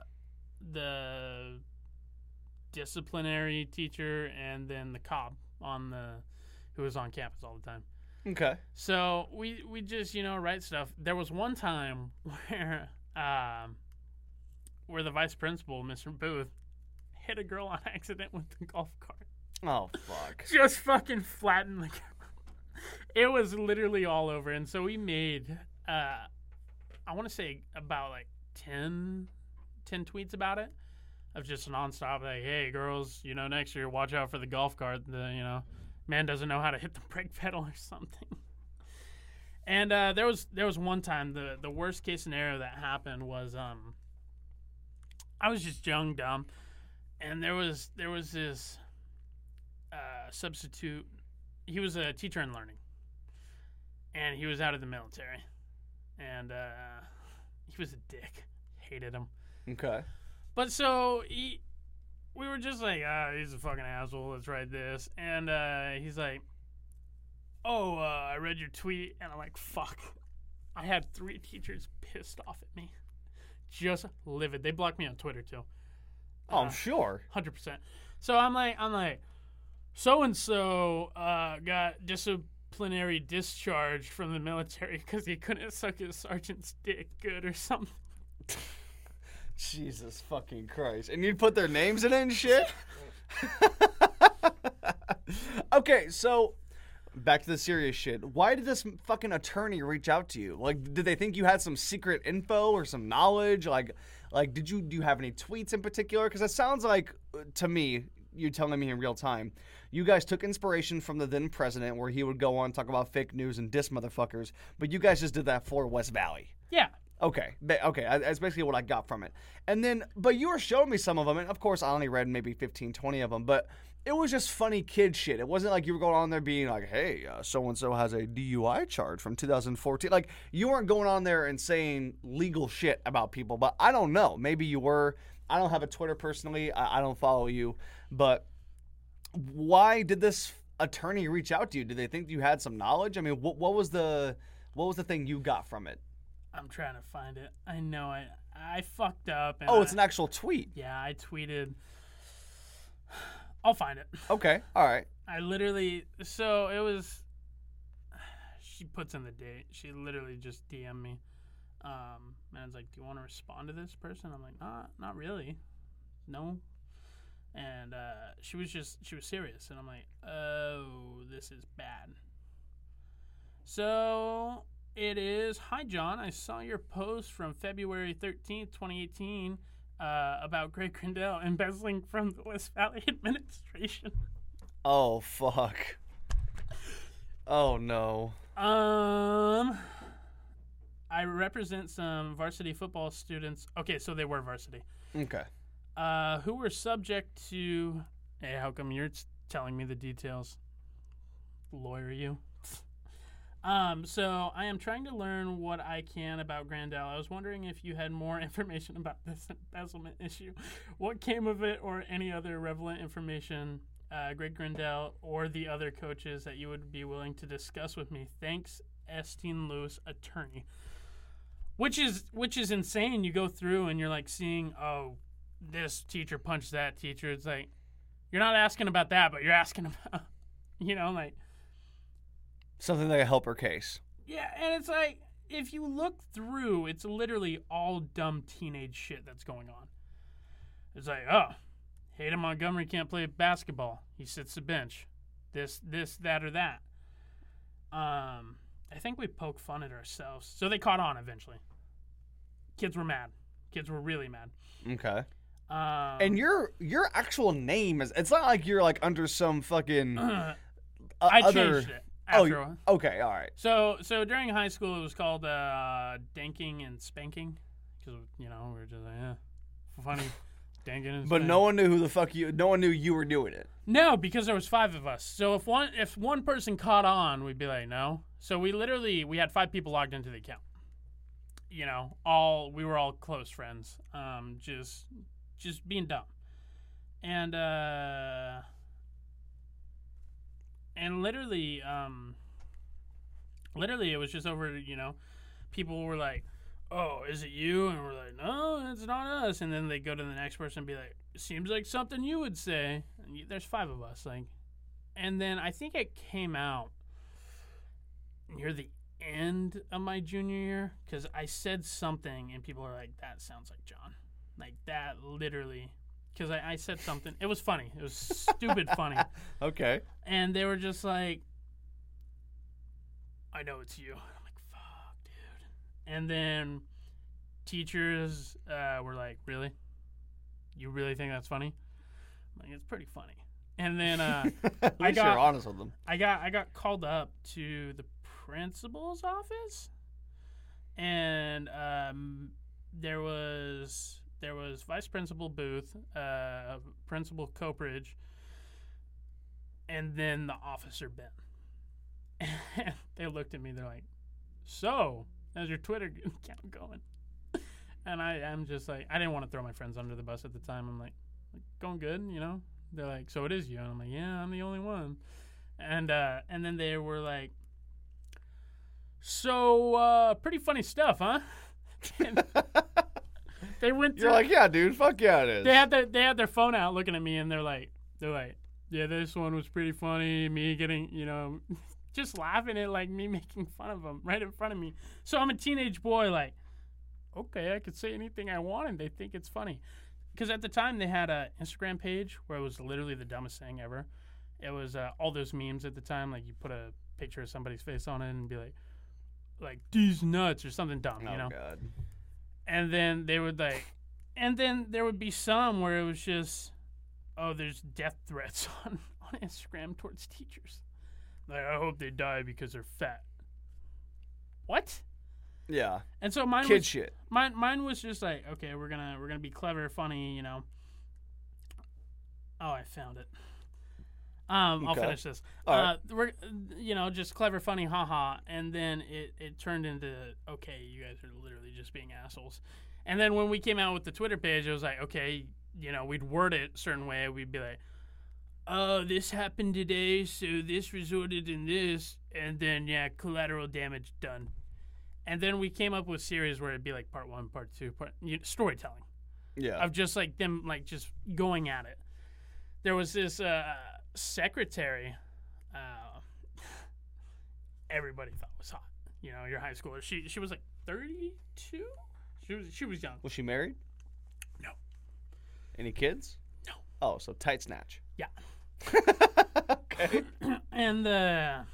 the disciplinary teacher, and then the cop on the who was on campus all the time. Okay. So we we just you know write stuff. There was one time where um where the vice principal, Mr. Booth, hit a girl on accident with the golf cart. Oh fuck. Just fucking flattened the girl. it was literally all over. And so we made, uh, I want to say about like 10, 10 tweets about it of just nonstop like, hey, girls, you know, next year, watch out for the golf cart. The, you know, man doesn't know how to hit the brake pedal or something. And uh, there was there was one time the the worst case scenario that happened was um I was just young dumb, and there was there was this uh, substitute. He was a teacher in learning, and he was out of the military, and uh, he was a dick. Hated him. Okay. But so he, we were just like, ah, he's a fucking asshole. Let's write this. And uh, he's like, oh, uh, I read your tweet, and I'm like, fuck. I had three teachers pissed off at me, just livid. They blocked me on Twitter too, Oh, I'm sure. hundred percent. So I'm like, I'm like, so and so got disciplinary discharge from the military because he couldn't suck his sergeant's dick good or something. Jesus fucking Christ. And you'd put their names in it and shit? okay, so back to the serious shit. Why did this fucking attorney reach out to you? Like did they think you had some secret info or some knowledge? Like like did you do you have any tweets in particular cuz it sounds like uh, to me you're telling me in real time. You guys took inspiration from the then president where he would go on talk about fake news and diss motherfuckers, but you guys just did that for West Valley. Yeah, Okay, okay, that's basically what I got from it. And then, but you were showing me some of them, and of course, I only read maybe 15, 20 of them, but it was just funny kid shit. It wasn't like you were going on there being like, hey, so and so has a DUI charge from 2014. Like, you weren't going on there and saying legal shit about people, but I don't know. Maybe you were. I don't have a Twitter personally, I, I don't follow you, but why did this attorney reach out to you? Did they think you had some knowledge? I mean, what, what was the. What was the thing you got from it? I'm trying to find it. I know I I fucked up. And Oh, it's I- an actual tweet. Yeah, I tweeted. I'll find it. Okay, all right. I literally. So it was. She puts in the date. She literally just DM'd me. Um, and I was like, "Do you want to respond to this person?" I'm like, "Not, not really. No." And uh, she was just she was serious, and I'm like, "Oh, this is bad." So it is. Hi, John. I saw your post from February 13th, 2018, uh, about Greg Grandell embezzling from the West Valley administration. Oh fuck. Oh no. Um, I represent some varsity football students. Okay, so they were varsity. Okay. Uh, who were subject to. Hey, how come you're telling me the details? Lawyer, you. Um, so I am trying to learn what I can about Grandell. I was wondering if you had more information about this embezzlement issue, what came of it, or any other relevant information, uh, Greg Grandell or the other coaches that you would be willing to discuss with me. Thanks, Esteen Lewis, attorney. Which is which is insane. You go through and you're like seeing, oh, this teacher punched that teacher. It's like you're not asking about that, but you're asking about, you know, like Something like a helper case. yeah, and it's like if you look through, it's literally all dumb teenage shit that's going on. It's like, oh, Hayden Montgomery can't play basketball. He sits the bench. This, this, that, or that. Um, I think we poke fun at ourselves. So they caught on eventually. Kids were mad. Kids were really mad. Okay. Um, And your your actual name is it's not like you're like under some fucking uh, I other changed it Oh, okay, all right. So so during high school it was called uh, danking and spanking because you know we were just like yeah, funny danking and. But spanking. no one knew who the fuck you no one knew you were doing it. no because there was five of us. So if one if one person caught on, we'd be like no. So we literally we had five people logged into the account. You know, all we were all close friends. Um, just just being dumb, and uh, and literally um, literally it was just over. You know, people were like, "Oh, is it you?" And we're like, "No, it's not us." And then they go to the next person and be like, "Seems like something you would say." And there's five of us, like, and then I think it came out near the end of my junior year because I said something and people are like, "That sounds like John," like that literally. Because I, I said something, it was funny. It was stupid funny Okay. and they were just like I know it's you. I'm like, fuck, dude. And then teachers uh, were like, really? You really think that's funny? I'm like, it's pretty funny. And then uh, I got- you're honest with them. I got I got called up to the principal's office, and um, there was there was vice principal Booth, uh, principal Copridge, and then the officer Ben. And they looked at me. They're like, "So, how's your Twitter account going?" And I am just like, I didn't want to throw my friends under the bus at the time. I'm like, going good, you know. They're like, "So it is you," and I'm like, "Yeah, I'm the only one." and uh, and then they were like, "So uh, pretty funny stuff, huh?" they went You're like, yeah, dude. Fuck yeah, it is. they had their they had their phone out, looking at me, and they're like, they're like, "Yeah, this one was pretty funny." Me getting, you know, just laughing at like me making fun of them right in front of me. So I'm a teenage boy, like, okay, I could say anything I want, and they think it's funny. Because at the time they had a Instagram page where it was literally the dumbest thing ever. It was uh, all those memes at the time, like you put a picture of somebody's face on it and be like, like these nuts or something dumb, oh you know god. And then they would like and then there would be some where it was just oh there's death threats on, on instagram towards teachers. Like i hope they die because they're fat. What? Yeah. and so mine Kid was shit. mine, mine was just like okay we're gonna we're gonna be clever funny you know. Oh i found it um, I'll Okay. finish this. All uh, we're, you know, just clever, funny, haha, and then it, it turned into okay, you guys are literally just being assholes. And then when we came out with the Twitter page, it was like, okay, you know, we'd word it a certain way. We'd be like, oh, this happened today, so this resulted in this, and then yeah, collateral damage done. And then we came up with series where it'd be like part one, part two, part you know, storytelling Yeah. of just like them like just going at it. There was this uh, secretary. Uh, everybody thought was hot. You know, your high schooler. She she was like thirty two. She was she was young. Was she married? No. Any kids? No. Oh, so tight snatch. Yeah. okay. And the,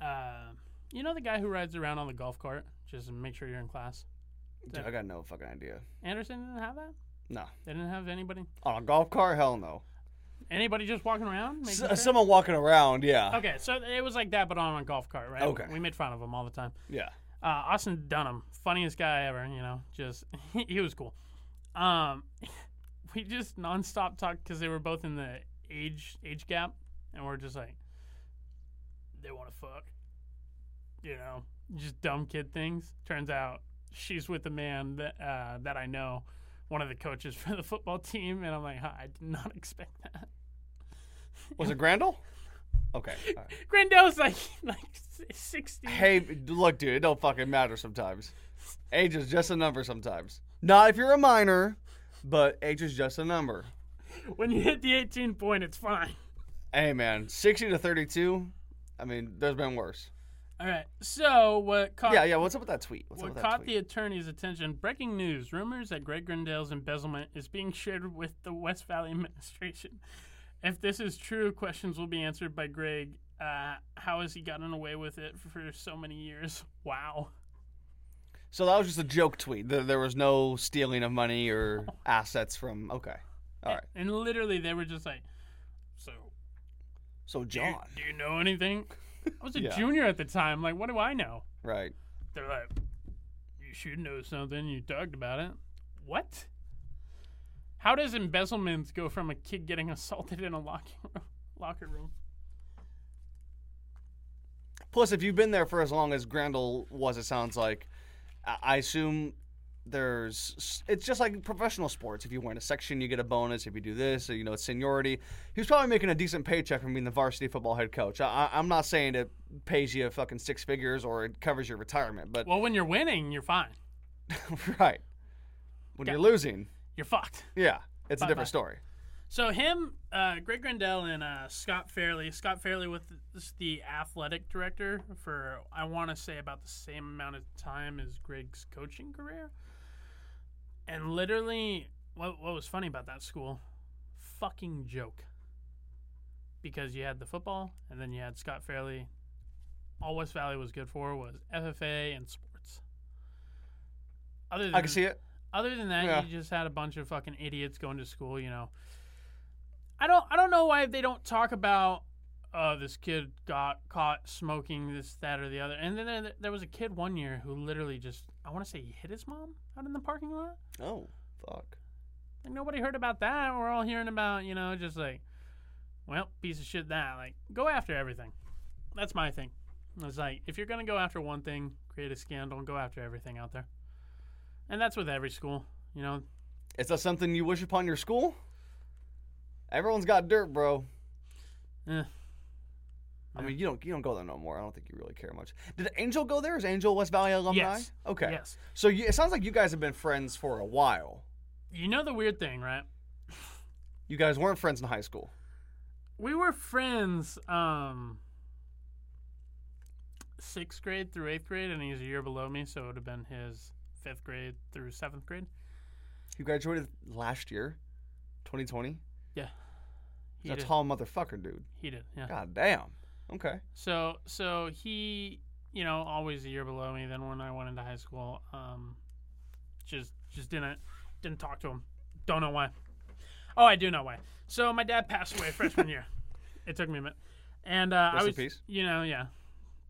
uh, you know the guy who rides around on the golf cart just to make sure you're in class. Dude, I got no fucking idea. Anderson didn't have that. No. They didn't have anybody. On a golf cart? Hell no. Anybody just walking around. making S- someone walking around, yeah. Okay, so it was like that, but on a golf cart, right? Okay. We made fun of him all the time. Yeah. Uh, Austin Dunham, funniest guy ever. You know, just he, he was cool. Um, we just nonstop talked because they were both in the age age gap, and we're just like, they want to fuck. You know, just dumb kid things. Turns out she's with a man that uh, that I know, one of the coaches for the football team, and I'm like, huh, I did not expect that. Was it Grandell? Okay. all right. Grandell's like like sixty. Hey, look, dude, it don't fucking matter sometimes. Age is just a number sometimes. Not if you're a minor, but age is just a number. When you hit the 18 point, it's fine. Hey, man, 60 to 32, I mean, there's been worse. All right. So what caught Yeah, yeah, what's up with that tweet? What's what up with that caught the attorney's attention? Breaking news: Rumors that Greg Grandell's embezzlement is being shared with the West Valley administration. If this is true, questions will be answered by Greg. Uh, how has he gotten away with it for so many years? Wow. So that was just a joke tweet. There, was no stealing of money or assets from. Okay. All right. And literally, they were just like, "So, So, do you, John. do you know anything?" I was a Yeah. junior at the time. Like, what do I know? Right. They're like, you should know something. You talked about it. What? How does embezzlement go from a kid getting assaulted in a locker room? Locker room? Plus, if you've been there for as long as Grandell was, it sounds like, I assume there's. It's just like professional sports. If you win a section, you get a bonus. If you do this, you know, it's seniority. He was probably making a decent paycheck from being the varsity football head coach. I, I'm not saying it pays you fucking six figures or it covers your retirement, but Well, when you're winning, you're fine. right. When Yeah. you're losing, You're fucked. yeah, it's a Bye-bye. different story. So him, uh, Greg Grandell, and uh, Scott Fairley. Scott Fairley was the, the athletic director for I want to say about the same amount of time as Greg's coaching career. And literally, what what was funny about that school? Fucking joke. Because you had the football, and then you had Scott Fairley all West Valley was good for was FFA and sports. Other than I can see it. Other than that, Yeah. you just had a bunch of fucking idiots going to school. You know, I don't I don't know why they don't talk about. Uh, this kid got caught smoking this, that, or the other, and then there, there was a kid one year who literally just I want to say he hit his mom out in the parking lot. Oh, fuck. Like nobody heard about that. We're all hearing about you know just like, well, piece of shit that. Like go after everything. That's my thing. It's like if you're gonna go after one thing, create a scandal, and go after everything out there. And that's with every school. You know, Is that something you wish upon your school? Everyone's got dirt, bro. Eh. I mean, you don't you don't go there no more. I don't think you really care much. Did Angel go there? Is Angel West Valley alumni? Yes. Okay. Yes. So you, it sounds like you guys have been friends for a while. You know the weird thing, right? You guys weren't friends in high school. We were friends um sixth grade through eighth grade, and he's a year below me, so it would have been his fifth grade through seventh grade. You graduated last year, 2020. Yeah. He That's a did. tall motherfucker, dude. He did, yeah. God damn. Okay. So so he, you know, always a year below me. Then when I went into high school, um, just just didn't didn't talk to him. Don't know why. Oh, I do know why. So my dad passed away freshman year. It took me a minute, and uh, I was, peace. you know, yeah.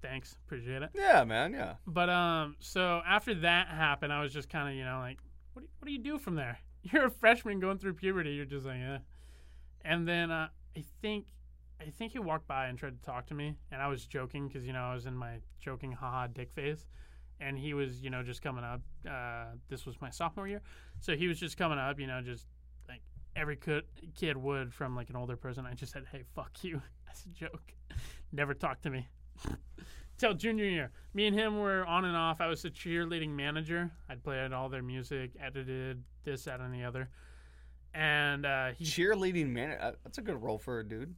Thanks, appreciate it. Yeah, man. Yeah. But um, so after that happened, I was just kind of, you know, like, what do, what do you do from there? You're a freshman going through puberty. You're just like, eh. And then uh, I think, I think he walked by and tried to talk to me, and I was joking because you know I was in my joking haha dick phase, and he was, you know, just coming up. Uh, this was my sophomore year, so he was just coming up, you know, just like every kid kid would from like an older person. I just said, hey, fuck you, as a joke. Never talk to me till junior year. Me and him were on and off. I was the cheerleading manager. I'd played all their music, edited this, that, and the other. And uh, he, Cheerleading man. uh, That's a good role for a dude.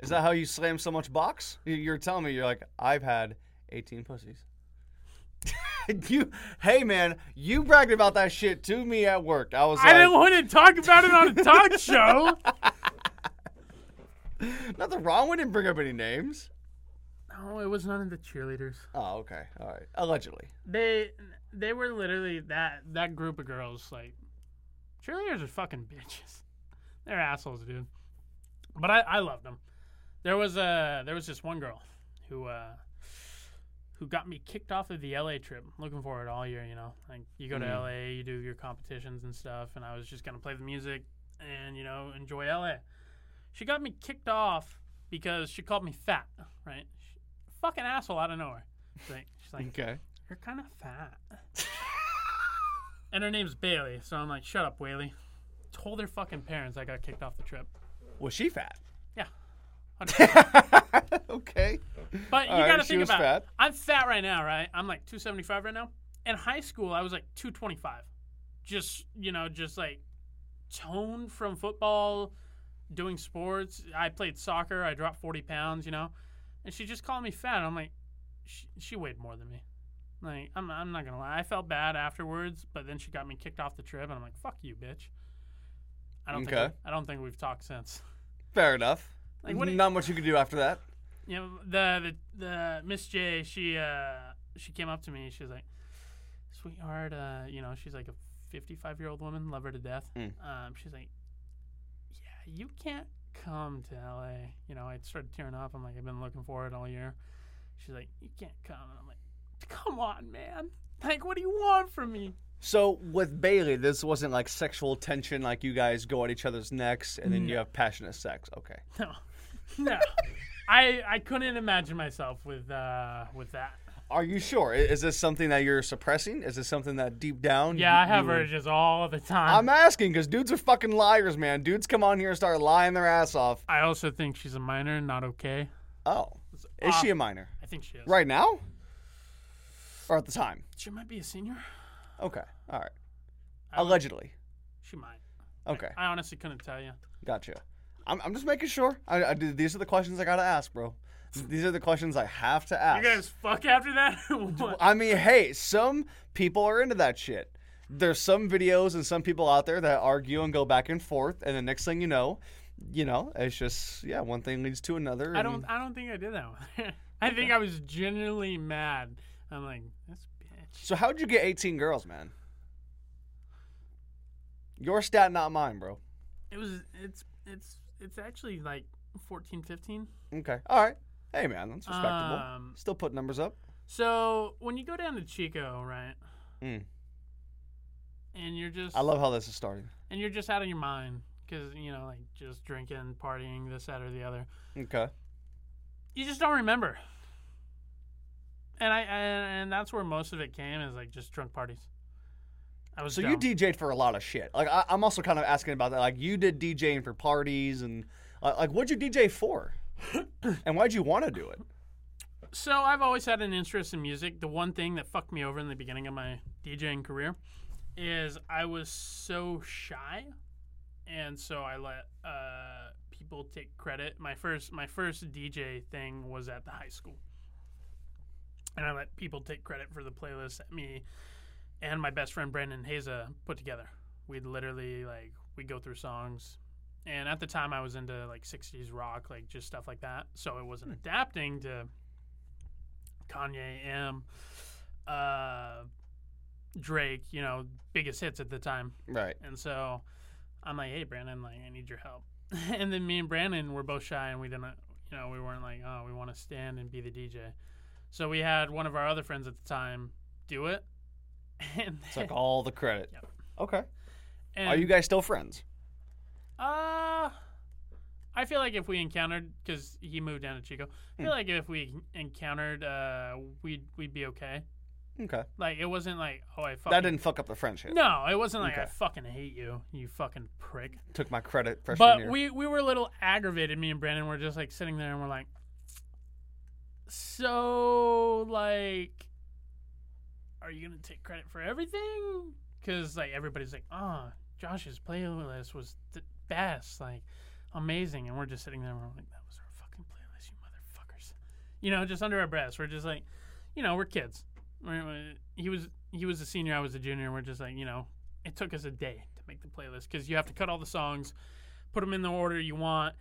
Is that how you slam so much box? You- You're telling me you're like I've had 18 pussies. you, hey man, you bragged about that shit to me at work. I was I like, didn't want to talk about it on a talk show. nothing wrong. We didn't bring up any names. No, it was none of the cheerleaders. Oh, okay, all right. Allegedly. They they were literally that that group of girls. Like cheerleaders are fucking bitches. They're assholes, dude. But I I loved them. There was a there was this one girl who uh who got me kicked off of the LA trip. Looking forward all year, you know. Like you go to Mm. LA, you do your competitions and stuff, and I was just gonna play the music and you know enjoy LA. She got me kicked off because she called me fat. Right? Fucking asshole out of nowhere. She's like, she's like Okay. you're kind of fat. and her name's Bailey, so I'm like, shut up, Whaley. Told her fucking parents I got kicked off the trip. Was she fat? Yeah. okay. But you All right, gotta she think was about fat. it. I'm fat right now, right? I'm like 275 right now. In high school, I was like 225. Just, you know, just like toned from football, doing sports. I played soccer. I dropped 40 pounds, you know. And she just called me fat. I'm like, she, she weighed more than me. Like, I'm, I'm not gonna lie. I felt bad afterwards, but then she got me kicked off the trip, and I'm like, "Fuck you, bitch." I don't Okay. think I don't think we've talked since. Fair enough. Like, what do you- Not much you could do after that. you know the the, the Miss J she uh she came up to me she was like sweetheart uh you know she's like a 55 year old woman love her to death Mm. um she's like yeah you can't come to LA you know I started tearing up. I'm like I've been looking for it all year. She's like you can't come. And I'm like come on man. Like what do you want from me? So with Bailey, this wasn't like sexual tension, like you guys go at each other's necks and then you have passionate sex. Okay. no. No. I I couldn't imagine myself with uh with that Are you sure? Is this something that you're suppressing? Is this something that deep down? yeah you- I have you urges all the time I'm asking because dudes are fucking liars, man. Dudes come on here and start lying their ass off. I also think she's a minor, not okay. Oh, is she a minor I think she is. right now, or at the time? She might be a senior. Okay, all right. I Allegedly. She might. Okay, I honestly couldn't tell you. gotcha. I'm, I'm just making sure. I, I, these are the questions I gotta ask, bro. These are the questions I have to ask. You guys fuck after that? I mean, hey, some people are into that shit. There's some videos and some people out there that argue and go back and forth, and the next thing you know, you know, it's just yeah, one thing leads to another. I don't. I don't think I did that one. I think I was genuinely mad. I'm like, this bitch. So how'd you get 18 girls, man? Your stat, not mine, bro. It was. It's. It's. It's actually like 14, 15. Okay. All right. Hey, man, that's respectable. Um, Still put numbers up. So when you go down to Chico, right? Mm. And you're just. I love how this is starting. And you're just out of your mind because you know, like just drinking, partying, this, that, or the other. Okay. You just don't remember. And I and, and that's where most of it came is like just drunk parties. I was So dumb. you DJ'd for a lot of shit. Like I, I'm also kind of asking about that. Like you did DJing for parties and uh, like what'd you DJ for? and why'd you want to do it? So I've always had an interest in music. The one thing that fucked me over in the beginning of my DJing career is I was so shy, and so I let uh, people take credit. My first my first DJ thing was at the high school, and I let people take credit for the playlist that me and my best friend Brandon Haza put together. We'd literally like we go through songs. And at the time, I was into like '60s rock, like just stuff like that. So it wasn't adapting to Kanye, M, uh, Drake, you know, biggest hits at the time. Right. And so I'm like, hey, Brandon, like, I need your help. and then me and Brandon were both shy and we didn't, you know, we weren't like, oh, we want to stand and be the DJ. So we had one of our other friends at the time do it. And, It's like all the credit. Yep. Okay. and Are you guys still friends? Uh, I feel like if we encountered, because he moved down to Chico, I feel like if we encountered, uh, we'd we'd be okay. Okay. Like it wasn't like, oh, I fucking That didn't fuck up the friendship. No, it wasn't like I Okay. fucking hate you, you fucking prick. Took my credit freshman But year. we we were a little aggravated. Me and Brandon were just like sitting there and we're like, so like, are you gonna take credit for everything? Because like everybody's like, oh, Josh's playlist was the best, like amazing, and we're just sitting there and we're like, that was our fucking playlist, you motherfuckers. You know, just under our breaths, we're just like, you know, we're kids. We're, we- he was he was a senior, I was a junior, and we're just like, you know, it took us a day to make the playlist because you have to cut all the songs, put them in the order you want,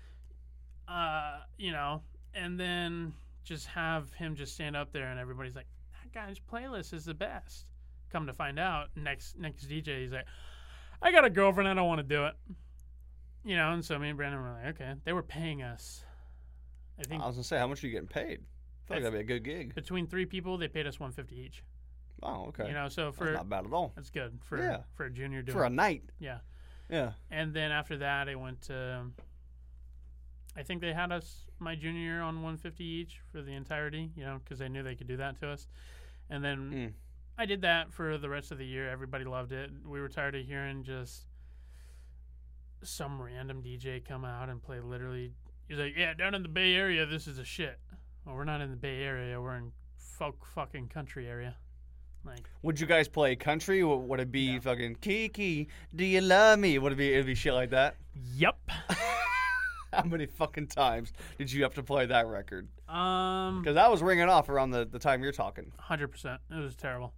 uh, you know, and then just have him just stand up there and everybody's like, that guy's playlist is the best. Come to find out, next next DJ, he's like, I got a girlfriend, I don't want to do it. You know, and so me and Brandon were like, okay, they were paying us. I think I was gonna say, how much are you getting paid? I feel like that'd be a good gig. between three people, they paid us one fifty each. Oh, okay. You know, so for That's not bad at all. that's good for Yeah. for a junior doing For a night. yeah. Yeah. And then after that, I went to. I think they had us my junior year on 150 each for the entirety, you know, because they knew they could do that to us. And then Mm. I did that for the rest of the year. Everybody loved it. We were tired of hearing just some random DJ come out and play literally. He's like, "Yeah, down in the Bay Area, this is a shit." Well, we're not in the Bay Area. We're in folk fucking country area. Like, Would you guys play country? Would it be Yeah. fucking Kiki? Do you love me? Would it be? It'd be shit like that. yep. How many fucking times did you have to play that record? um, Because that was ringing off around the, the time you're talking. Hundred percent. It was terrible.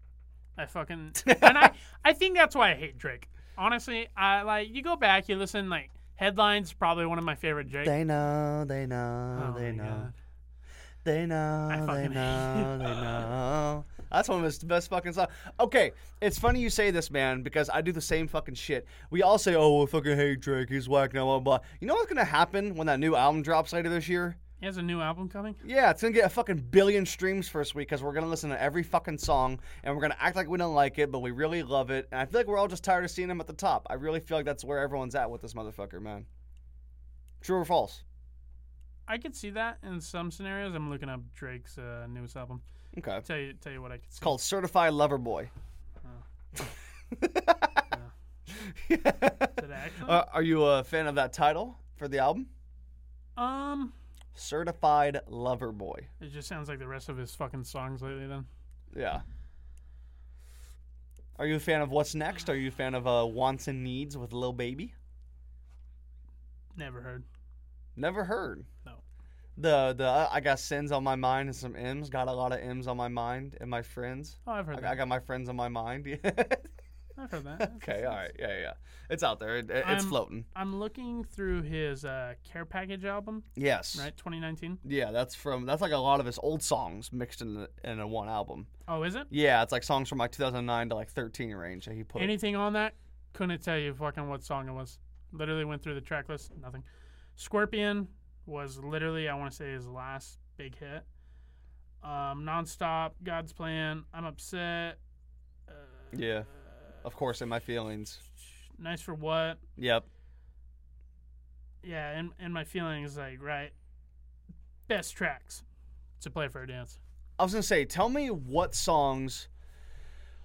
I fucking and I I think that's why I hate Drake. Honestly, I like you go back, you listen like headlines. Probably one of my favorite Drake. They know, they know, Oh they know, God. they know, I they know, they know. That's one of his best fucking songs. Okay, it's funny you say this, man, because I do the same fucking shit. We all say, "Oh, I fucking hate Drake. He's whack now." Blah blah. You know what's gonna happen when that new album drops later this year? He has a new album coming. Yeah, it's gonna get a fucking billion streams first week because we're gonna listen to every fucking song and we're gonna act like we don't like it, but we really love it. And I feel like we're all just tired of seeing him at the top. I really feel like that's where everyone's at with this motherfucker, man. True or false? I could see that in some scenarios. I'm looking up Drake's uh, newest album. Okay. Tell you tell you what I could see. It's called Certified Lover Boy. It actually? Uh, are you a fan of that title for the album? um, Certified Lover Boy. it just sounds like the rest of his fucking songs lately. Then Yeah. Are you a fan of What's Next? Are you a fan of uh, Wants and Needs with Lil Baby? never heard. Never heard. No. The the uh, I got sins on my mind and some M's. Got a lot of M's on my mind and my friends. Oh, I've heard I, that. I got my friends on my mind. I've heard that. Okay, all right, yeah, yeah, it's out there. It, it- it's I'm- floating. I'm looking through his uh, Care Package album, Yes. right? 2019. Yeah, that's from that's like a lot of his old songs mixed in the, in a one album. Oh, is it? Yeah, it's like songs from like 2009 to like 13 range that he put. Anything on that? Couldn't tell you fucking what song it was. Literally went through the track list. Nothing. Scorpion was literally I want to say his last big hit. Um, nonstop. God's plan. I'm upset. Uh, Yeah. Of course, in my feelings. Nice for what? Yep. Yeah, and and my feelings like right. Best tracks to play for a dance. I was gonna say, tell me what songs,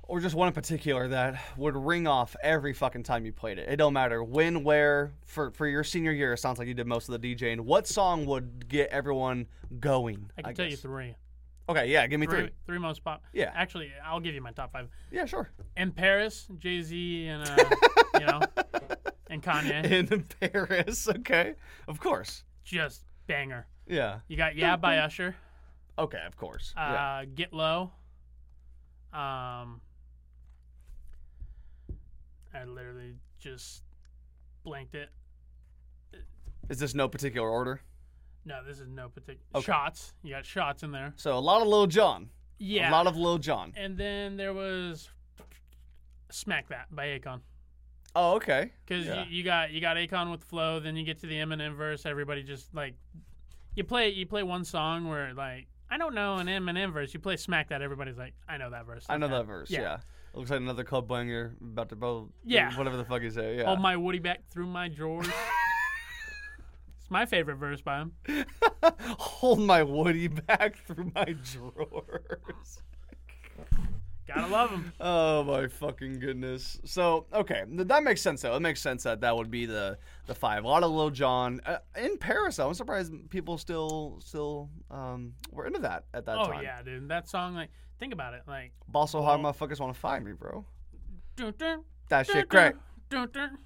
or just one in particular that would ring off every fucking time you played it. It don't matter when, where. For for your senior year, it sounds like you did most of the DJing. What song would get everyone going? I can tell you three. Okay, yeah, give me Three, three. three most pop. Yeah. Actually, I'll give you my top five. Yeah, sure. In Paris, Jay Z and uh, you know, and Kanye, In Paris, okay, of course. just banger. Yeah. You got Yeah by Usher, Okay, of course. uh, yeah. Get Low. Um, I literally just blanked it. Is this no particular order? No, this is no particular Okay. shots. You got shots in there. So a lot of Lil Jon. Yeah. A lot of Lil Jon. and then there was Smack That by Akon. Oh, okay. Because Yeah. you, you got you got Akon with flow, then you get to the Eminem verse. Everybody just like you play you play one song where like I don't know an Eminem verse. You play Smack That, everybody's like I know that verse. I know Okay. that verse. Yeah. Yeah. Looks like another club banger about to blow. Yeah. Whatever the fuck you say. Yeah. Hold my Woody back through my drawers. it's my favorite verse by him. Hold my Woody back through my drawers. Gotta love him. Oh my fucking goodness. So okay, that makes sense though. It makes sense that that would be the the five. A lot of Lil Jon uh, in Paris. though, I'm surprised people still still um were into that at that Oh time. Oh yeah, dude. That song, like, think about it, like. Ball so hard, motherfuckers want to find me, bro. dun, dun, That dun, shit great. dun, dun,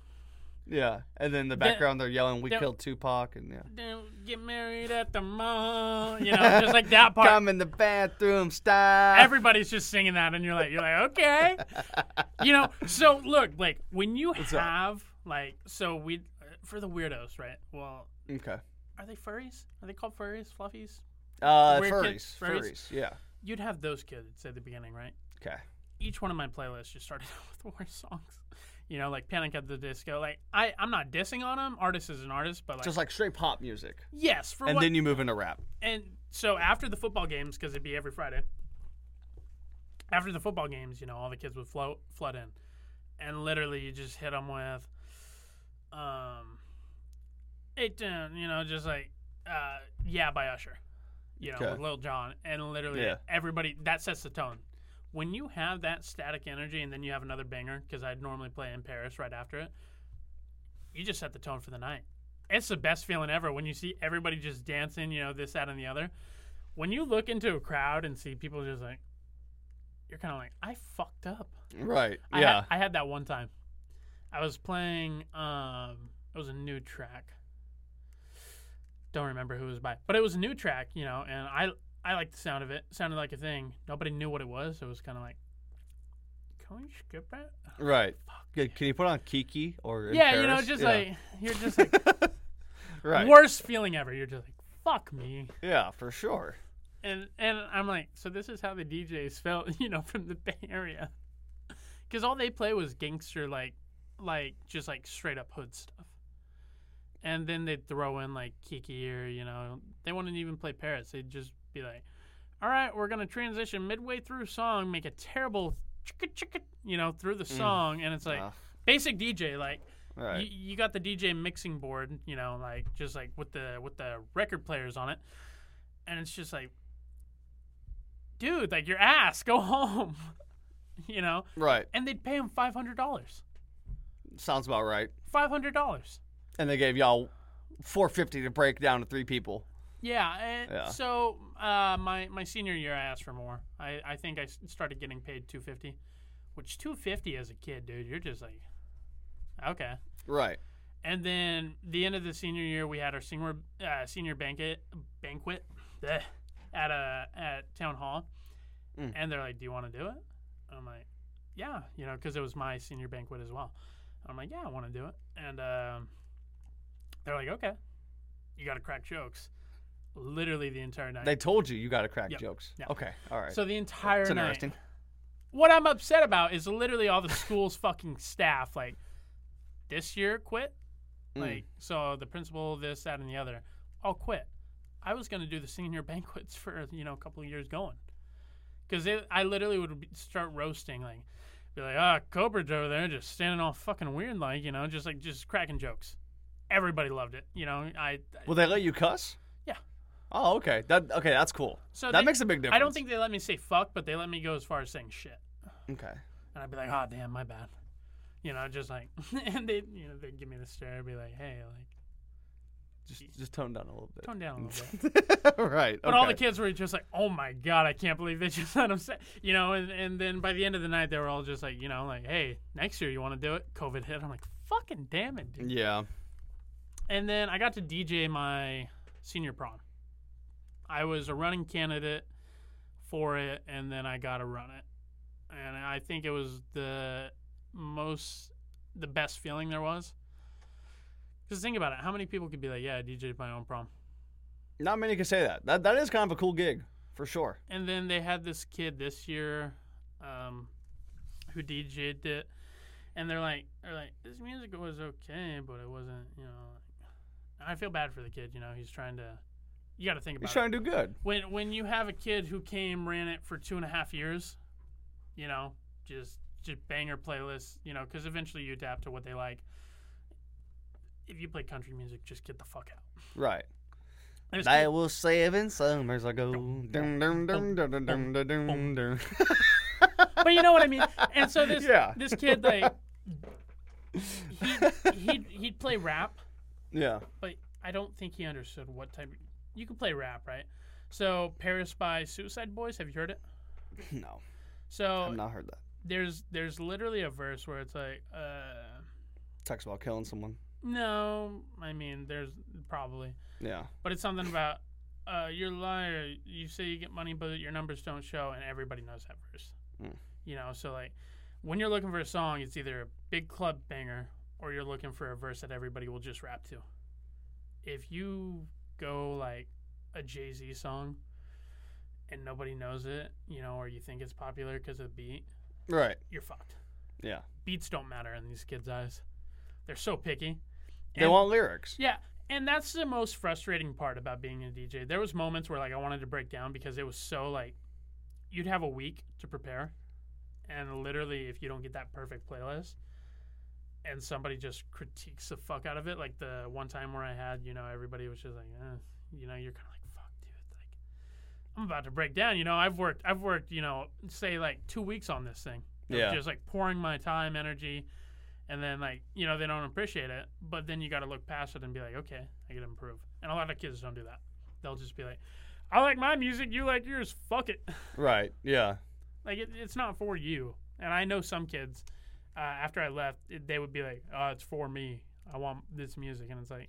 Yeah, and then in the background they're yelling, "We killed Tupac," and yeah. Don't get married at the mall. You know, just like that part. Come in the bathroom, style. Everybody's just singing that, and you're like, you're like, okay, you know. So look, like when you up? have like, so we for the weirdos, right? Well, okay. are they furries? Are they called furries, fluffies? Uh, Weird furries, kids, furries? furries, yeah. You'd have those kids at the beginning, right? Okay. Each one of my playlists just started out with the worst songs. You know, like Panic at the Disco. Like I, I'm not dissing on them. Artist is an artist, but like, Just like straight pop music, yes, for and what then you move into rap. and so after the football games, because it'd be every Friday. After the football games, you know, all the kids would float flood in, and literally you just hit them with, um, eight ten, you know, just like, uh, yeah, by Usher, you know, Okay. with Lil Jon, and literally Yeah. everybody that sets the tone. When you have that static energy, and then you have another banger, because I'd normally play in Paris right after it, you just set the tone for the night it's the best feeling ever when you see everybody just dancing, you know, this, that, and the other. When you look into a crowd and see people just like, you're kind of like, I fucked up. Right. I yeah. Had, I had that one time. I was playing, um, it was a new track. Don't remember who it was by, but it was a new track, you know, and I I liked the sound of it. It sounded like a thing. Nobody knew what it was. So it was kind of like, can we skip it? right. Good. Can you put on Kiki or yeah, you know, just Yeah. like you're just like right. worst feeling ever. You're just like, fuck me. Yeah, for sure. And and I'm like, so this is how the DJs felt, you know, from the Bay Area, because all they play was gangster, like, like just like straight up hood stuff. And then they'd throw in like Kiki or you know, they wouldn't even play Paris. They'd just be like, all right, we're gonna transition midway through song, make a terrible chicka chicka, you know, through the mm. song, and it's like basic DJ, like right. you, you got the DJ mixing board, you know, like just like with the with the record players on it, and it's just like, dude, like your ass, go home, you know. right. And they'd pay him five hundred dollars, Sounds about right. five hundred dollars. And they gave y'all 450 to break down to three people. Yeah, and Yeah. So uh, my my senior year, I asked for more. I, I think I started getting paid two fifty, which two fifty as a kid, dude, you're just like, okay. Right. And then the end of the senior year, we had our senior uh, senior banquet banquet bleh, at a at town hall, Mm. and they're like, "Do you want to do it?" I'm like, yeah, you know, because it was my senior banquet as well. I'm like, yeah, I want to do it, and um, they're like, okay, you got to crack jokes, literally the entire night. They told you you got to crack Yep. jokes. Yeah. Okay, all right. so the entire night. interesting. What I'm upset about is literally all the school's fucking staff. Like, this year quit. Mm. Like, so the principal, this, that, and the other, all quit. I was gonna do the senior banquets for you know a couple of years going, because I literally would start roasting like, be like, ah, Cobridge over there just standing all fucking weird, like you know, just like just cracking jokes. Everybody loved it, you know. I Will they let you cuss? Oh, okay. That okay. That's cool. so that they- makes a big difference. I don't think they let me say fuck, but they let me go as far as saying shit. Okay. And I'd be like, oh, damn, my bad. You know, just like, and they, you know, they'd give me the stare, be like, hey, like, Just just tone down a little bit. tone down a little bit. right. But all the okay. kids were just like, oh my God, I can't believe they just let him say, you know, and, and then by the end of the night, they were all just like, you know, like, hey, next year you want to do it? COVID hit. I'm like, fucking damn it, dude. Yeah. And then I got to DJ my senior prom. I was a running candidate for it, and then I got to run it. And I think it was the most, the best feeling there was. Because think about it, how many people could be like, yeah, I DJed my own prom? Not many can say that. That that is kind of a cool gig for sure. And then they had this kid this year, um, who DJ'd it, and they're like, they're like, this music was okay, but it wasn't, you know. Like, I feel bad for the kid. You know, he's trying to. You got to think about it. He's it. trying to do good. when when you have a kid who came ran it for two and a half years, you know, just just banger playlists, you know, because eventually you adapt to what they like. If you play country music, just get the fuck out. Right. There's I kid- was seven summers ago. Dum, dum, dum, dum, dum, dum, dum, dum, dum. but you know what I mean. And so this Yeah. this kid like he he'd, he'd play rap, Yeah. but I don't think he understood what type. Of, you can play rap, right? So Paris by Suicide Boys. Have you heard it? No, So I've not heard that. there's there's literally a verse where it's like, uh, Talks about killing someone. no, I mean there's probably, Yeah. but it's something about. Uh, you're a liar. You say you get money, but your numbers don't show, and everybody knows that verse. Mm. You know, so like when you're looking for a song, it's either a big club banger or you're looking for a verse that everybody will just rap to. If you go like a Jay Z song and nobody knows it, you know, or you think it's popular because of the beat, Right. you're fucked. Yeah. Beats don't matter in these kids' eyes. They're so picky. They want lyrics. yeah, and that's the most frustrating part about being a DJ. There was moments where like I wanted to break down because it was so like you'd have a week to prepare, and literally if you don't get that perfect playlist, and somebody just critiques the fuck out of it, like the one time where I had, you know, everybody was just like, eh, you know, you're kind of like, fuck, dude, like I'm about to break down. You know, I've worked, I've worked, you know, say like two weeks on this thing. Yeah. just like pouring my time, energy, and then like you know they don't appreciate it but then you got to look past it and be like okay i gotta improve and a lot of kids don't do that they'll just be like i like my music you like yours fuck it Right. Yeah. like it, it's not for you and i know some kids uh, after i left it, they would be like oh it's for me i want this music and it's like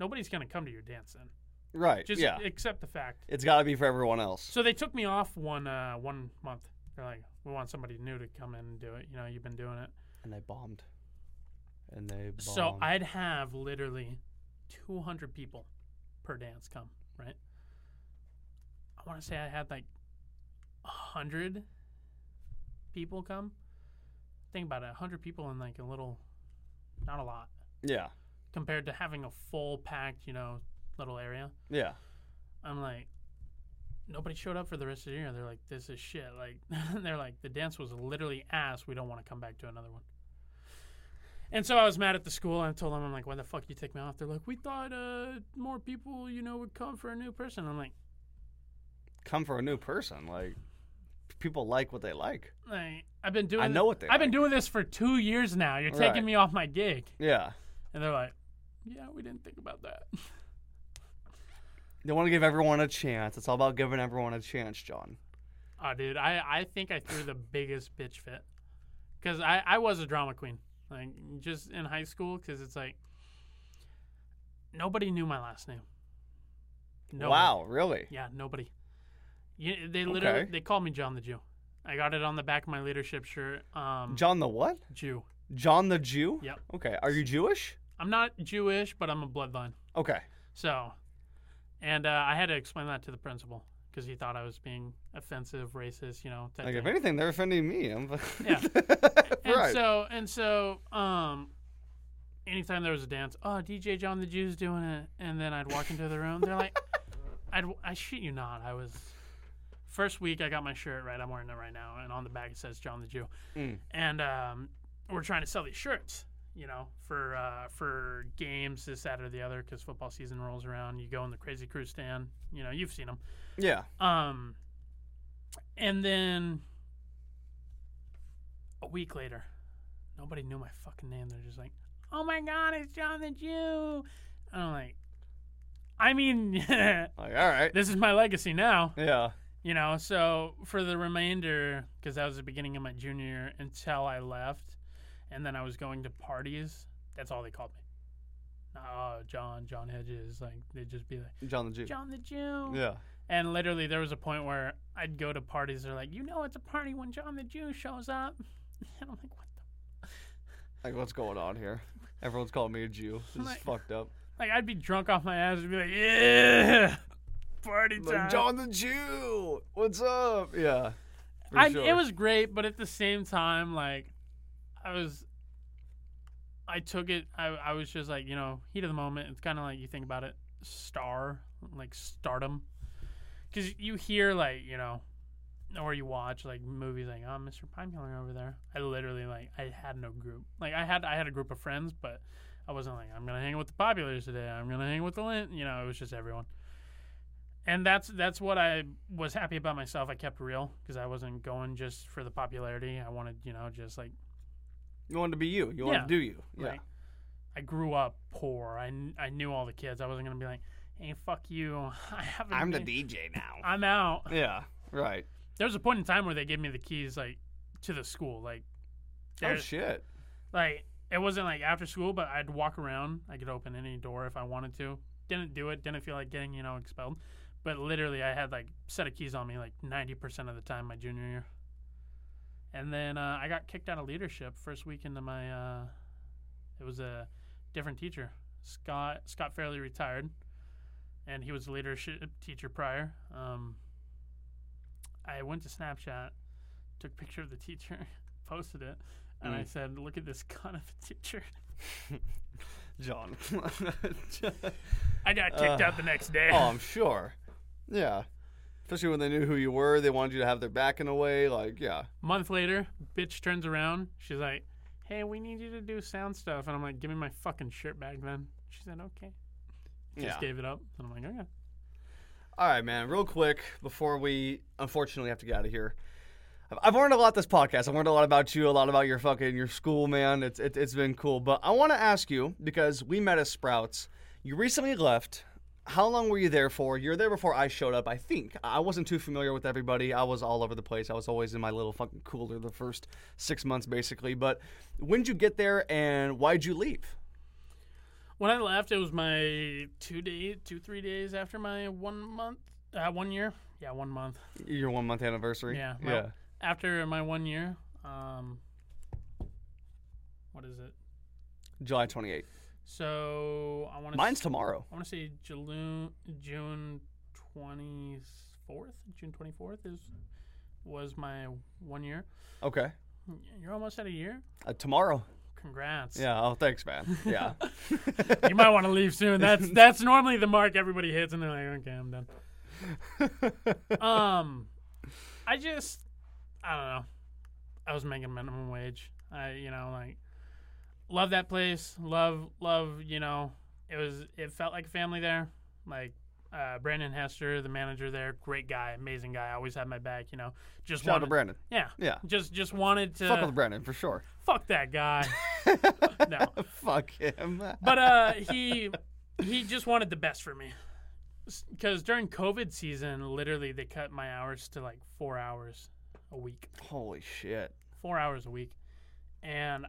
nobody's gonna come to your dance then Right. just yeah. accept the fact It's got to be for everyone else. so they took me off one uh, one month they're like we want somebody new to come in and do it you know you've been doing it And they bombed. And they bombed. So I'd have literally 200 people per dance come, right? I want to say I had like 100 people come. Think about it 100 people in like a little, not a lot, Yeah. compared to having a full packed, you know, little area. Yeah. I'm like, nobody showed up for the rest of the year. They're like, this is shit. Like, they're like, the dance was literally ass. We don't want to come back to another one. And so I was mad at the school. And I told them, I'm like, why the fuck you take me off? They're like, we thought uh, more people, you know, would come for a new person. I'm like, Come for a new person. Like, people like what they like. like I've been doing. I know what they I've been like. doing this for two years now. You're taking Right. me off my gig. Yeah. And they're like, yeah, we didn't think about that. They want to give everyone a chance. It's all about giving everyone a chance, John. Oh, dude, I, I think I threw the biggest bitch fit because I, I was a drama queen, like just in high school. Because it's like nobody knew my last name. Nobody. Wow. Really? Yeah, nobody. They literally Okay. they called me John the Jew. I got it on the back of my leadership shirt. Um, John the what? Jew. John the Jew? Yep. Okay. Are you Jewish? I'm not Jewish, but I'm a bloodline. Okay. So, and uh, I had to explain that to the principal because he thought I was being offensive, racist, you know. Like if anything, they're offending me. I'm Yeah. And right. so and so, um, anytime there was a dance, oh DJ John the Jew's doing it, and then I'd walk into the room. They're like, I'd I shit you not, I was. First week, I got my shirt right. I'm wearing it right now, and on the back it says John the Jew. Mm. And um, we're trying to sell these shirts, you know, for uh, for games this, that, or the other, because football season rolls around. You go in the Crazy Crew stand, you know, you've seen them. yeah. Um, and then a week later, nobody knew my fucking name. They're just like, "Oh my god, it's John the Jew," and I'm like, I mean, Like all right. this is my legacy now, Yeah. You know. So for the remainder, because that was the beginning of my junior year until I left, and then I was going to parties. That's all they called me. Oh, John, John Hedges. Like they'd just be like, John the Jew. John the Jew. Yeah. And literally, there was a point where I'd go to parties. They're like, "You know, it's a party when John the Jew shows up," and I'm like, "What the?" Like what's going on here? Everyone's calling me a Jew. This is fucked up. Like, I'd be drunk off my ass and be like, "Yeah, party time." Like, John the Jew. What's up? Yeah. I, sure. It was great, but at the same time, like, I was, I took it. I, I was just like, you know, heat of the moment. It's kind of like you think about it, star, like stardom, because you hear like, you know, or you watch like movies like, oh, Mr. Popular over there. I literally like, I had no group. Like, I had, I had a group of friends, but I wasn't like, I'm gonna hang with the populars today. I'm gonna hang with the lint. You know, it was just everyone and that's that's what I was happy about myself. I kept real because I wasn't going just for the popularity. I wanted, you know, just like You wanted to be you. You wanted Yeah. to do you. Yeah. like I grew up poor. I, kn- I knew all the kids. I wasn't gonna be like, hey, fuck you. I haven't. I'm the DJ now. I'm out. yeah. Right. There was a point in time where they gave me the keys like to the school. Like, Oh shit. like it wasn't like after school, but I'd walk around. I could open any door if I wanted to. Didn't do it. Didn't feel like getting you know expelled. But literally, I had like set of keys on me like ninety percent of the time my junior year. And then uh, I got kicked out of leadership first week into my. Uh, it was a different teacher. Scott Scott Fairley retired, and he was a leadership teacher prior. Um, I went to Snapchat, took a picture of the teacher, posted it, and I Mm. said, "Look at this kind of a teacher." John. I got kicked Uh, out the next day. oh, I'm sure. Yeah. Especially when they knew who you were, they wanted you to have their back in a way. Like, yeah. month later, bitch turns around. She's like, "Hey, we need you to do sound stuff," and I'm like, "Give me my fucking shirt back, then." She said, "Okay." Just Yeah. gave it up, and I'm like, "Okay." All right, man. Real quick before we unfortunately have to get out of here. I've- learned a lot this podcast. I've learned a lot about you, a lot about your fucking your school, man. It's it, it's been cool. But I want to ask you because we met at Sprouts. You recently left. How long were you there for? You're there before I showed up. I think I wasn't too familiar with everybody. I was all over the place. I was always in my little fucking cooler the first six months, basically. But when did you get there, and why'd you leave? When I left, it was my two day, two three days after my one month, uh, one year. Yeah, one month Your one month anniversary. Yeah, Yeah. after my one year. Um, what is it? July twenty eighth. So I want to. Mine's tomorrow. I want to say June June twenty fourth. June twenty fourth is was my one year. Okay. You're almost at a year. Uh, tomorrow. Congrats. Yeah. Oh, thanks, man. Yeah. you might want to leave soon. That's that's normally the mark everybody hits, and they're like, okay, I'm done. Um, I just, I don't know. I was making minimum wage. I, you know, like, love that place. Love, love. You know, it was. It felt like family there. Like. Uh, Brandon Hester, the manager there, great guy, amazing guy. Always had my back, you know. Just Shout out to wanted, Brandon. yeah, Yeah. just just wanted to Fuck with Brandon for sure. fuck that guy. no, Fuck him. but uh, he he just wanted the best for me. Because during COVID season, literally they cut my hours to like four hours a week, Holy shit. four hours a week, and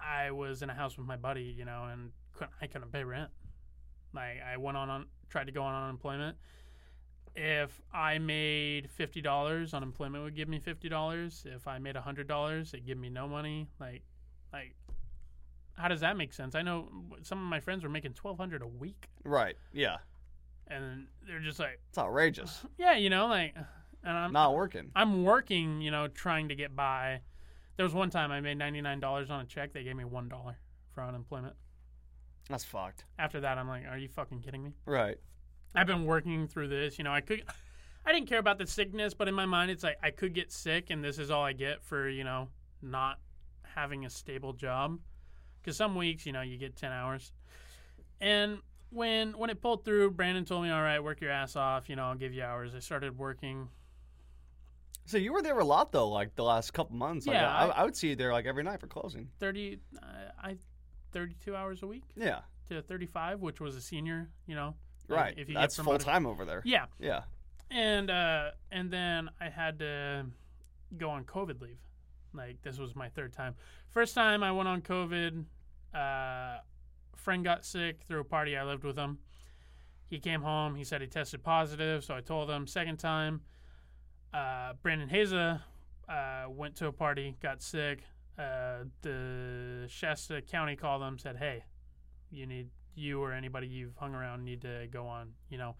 I was in a house with my buddy, you know, and couldn't, I couldn't pay rent. Like I went on, on tried to go on unemployment, if I made fifty dollars, unemployment would give me fifty dollars. If I made hundred dollars, it'd give me no money. Like, like, how does that make sense? I know some of my friends were making twelve hundred a week, Right. Yeah. and they're just like, It's outrageous. yeah, you know, like, and I'm Not working. I'm working, you know, trying to get by. There was one time I made ninety nine dollars on a check. They gave me one dollar for unemployment. That's fucked. After that, I'm like, are you fucking kidding me? Right. I've been working through this. You know, I could, I didn't care about the sickness, but in my mind, it's like I could get sick, and this is all I get for you know not having a stable job. Because some weeks, you know, you get ten hours, and when when it pulled through, Brandon told me, "All right, work your ass off. You know, I'll give you hours." I started working. So you were there a lot though, like the last couple months. Like, Yeah, I, I- I would see you there like every night for closing. 30 uh, I 32 hours a week Yeah. to 35 which was a senior you know like, Right. if you That's get full promoted. time over there. yeah Yeah. and uh and then I had to go on covid leave like this was my third time first time I went on covid uh friend got sick through a party I lived with him he came home he said he tested positive so I told him second time uh Brandon Haza uh went to a party got sick uh, the Shasta County called them, said, "Hey, you need you or anybody you've hung around need to go on, you know,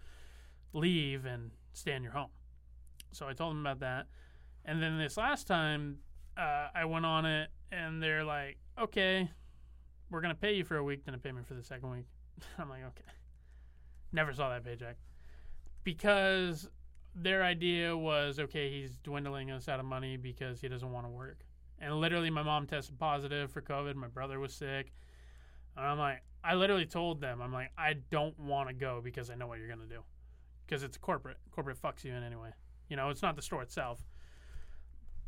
leave and stay in your home." So I told them about that, and then this last time uh, I went on it, and they're like, "Okay, we're gonna pay you for a week, then a payment for the second week." I'm like, "Okay." Never saw that paycheck because their idea was, "Okay, he's dwindling us out of money because he doesn't want to work." And literally, my mom tested positive for COVID. My brother was sick. And I'm like, I literally told them, I'm like, I don't want to go because I know what you're going to do. Because it's corporate. Corporate fucks you in anyway. You know, it's not the store itself.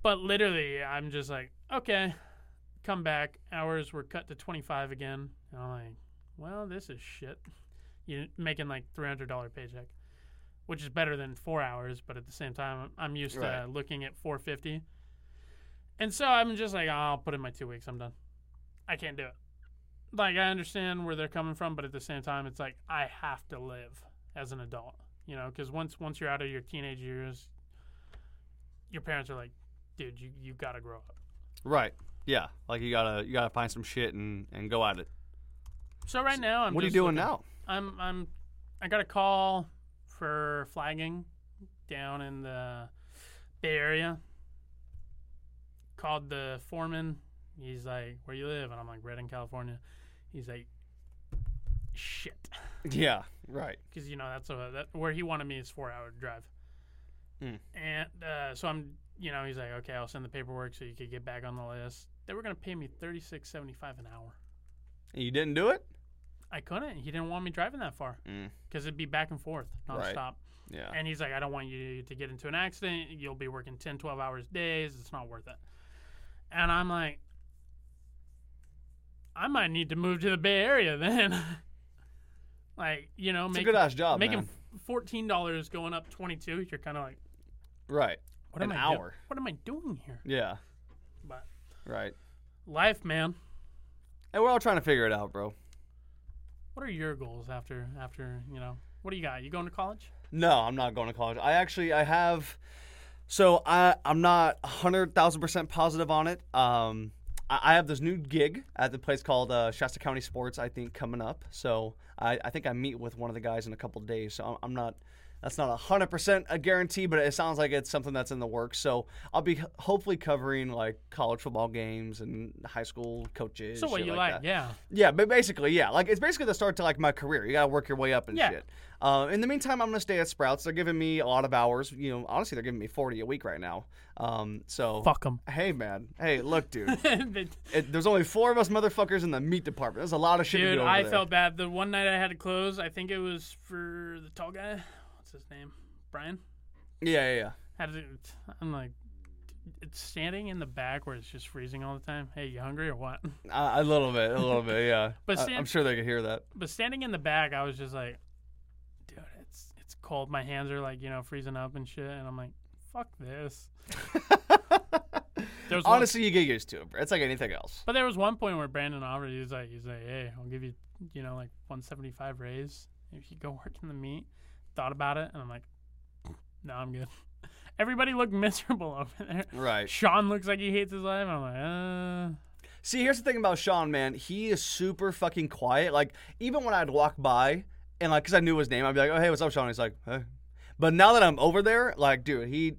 But literally, I'm just like, okay, come back. Hours were cut to 25 again. And I'm like, well, this is shit. You're making like $300 paycheck, which is better than four hours. But at the same time, I'm used Right. to looking at 450 and so I'm just like, oh, I'll put in my two weeks. I'm done. I can't do it. Like I understand where they're coming from, but at the same time, it's like I have to live as an adult. You know, because once once you're out of your teenage years, your parents are like, dude, you you gotta grow up. Right. Yeah. Like you gotta you gotta find some shit and and go at it. So right now, I'm. what are you doing looking- now? I'm I'm I got a call for flagging down in the Bay Area. Called the foreman. He's like, "Where you live?" And I'm like, "Redding, California." He's like, "Shit," Yeah. Right. because you know that's a that, where he wanted me is four hour drive. Hmm. And uh, so I'm, you know, he's like, "Okay, I'll send the paperwork so you could get back on the list." They were gonna pay me thirty six seventy five an hour. And you didn't do it? I couldn't. He didn't want me driving that far Mm. because it'd be back and forth Right. nonstop. Yeah. And he's like, I don't want you to get into an accident. You'll be working 10, 12 hours days. It's not worth it. And I'm like, I might need to move to the Bay Area then. like, you know, It's a good ass job, making man. $14 going up 22 You're kind of like, Right. what An am I do- What am I doing here? Yeah. But Right. life, man. And we're all trying to figure it out, bro. What are your goals after, after, you know, what do you got? You going to college? No, I'm not going to college. I actually I have so I I'm not hundred thousand percent positive on it. Um I, have this new gig at the place called uh, Shasta County Sports. I think coming up. So I, I think I meet with one of the guys in a couple days. So I'm, I'm not. That's not hundred percent a guarantee, but it sounds like it's something that's in the works. So I'll be hopefully covering like college football games and high school coaches. So what you like like, yeah. Yeah, but basically, yeah, like it's basically the start to like my career. You gotta work your way up and Yeah. shit. Uh, in the meantime, I'm gonna stay at Sprouts. They're giving me a lot of hours. You know, honestly, they're giving me 40 a week right now. Um, so Fuck them. hey, man, hey, look, dude. Dude, it, there's only four of us motherfuckers in the meat department. There's a lot of shit to do over I there. felt bad. The one night I had to close, I think it was for the tall guy. What's his name? Brian? Yeah, yeah, yeah. Had to, I'm like, it's standing in the back where it's just freezing all the time. Hey, you hungry or what? Uh, a little bit, a little bit, yeah. But I, Sam- I'm sure they could hear that. But standing in the back, I was just like, dude, it's it's cold. My hands are like, you know, freezing up and shit. And I'm like, fuck this. Was one- Honestly, you get used to it. It's like anything else. but there was one point where Brandon offered. He was like, he's like, hey, I'll give you, you know, like 175 raise if you go work in the meat. Thought about it, and I'm like, no, I'm good. Everybody looked miserable over there. Right. Sean looks like he hates his life. I'm like, uh. See, here's the thing about Sean, man. He is super fucking quiet. Like, even when I'd walk by and, like, because I knew his name, I'd be like, oh, hey, what's up, Sean? He's like, hey. But now that I'm over there, like, dude, he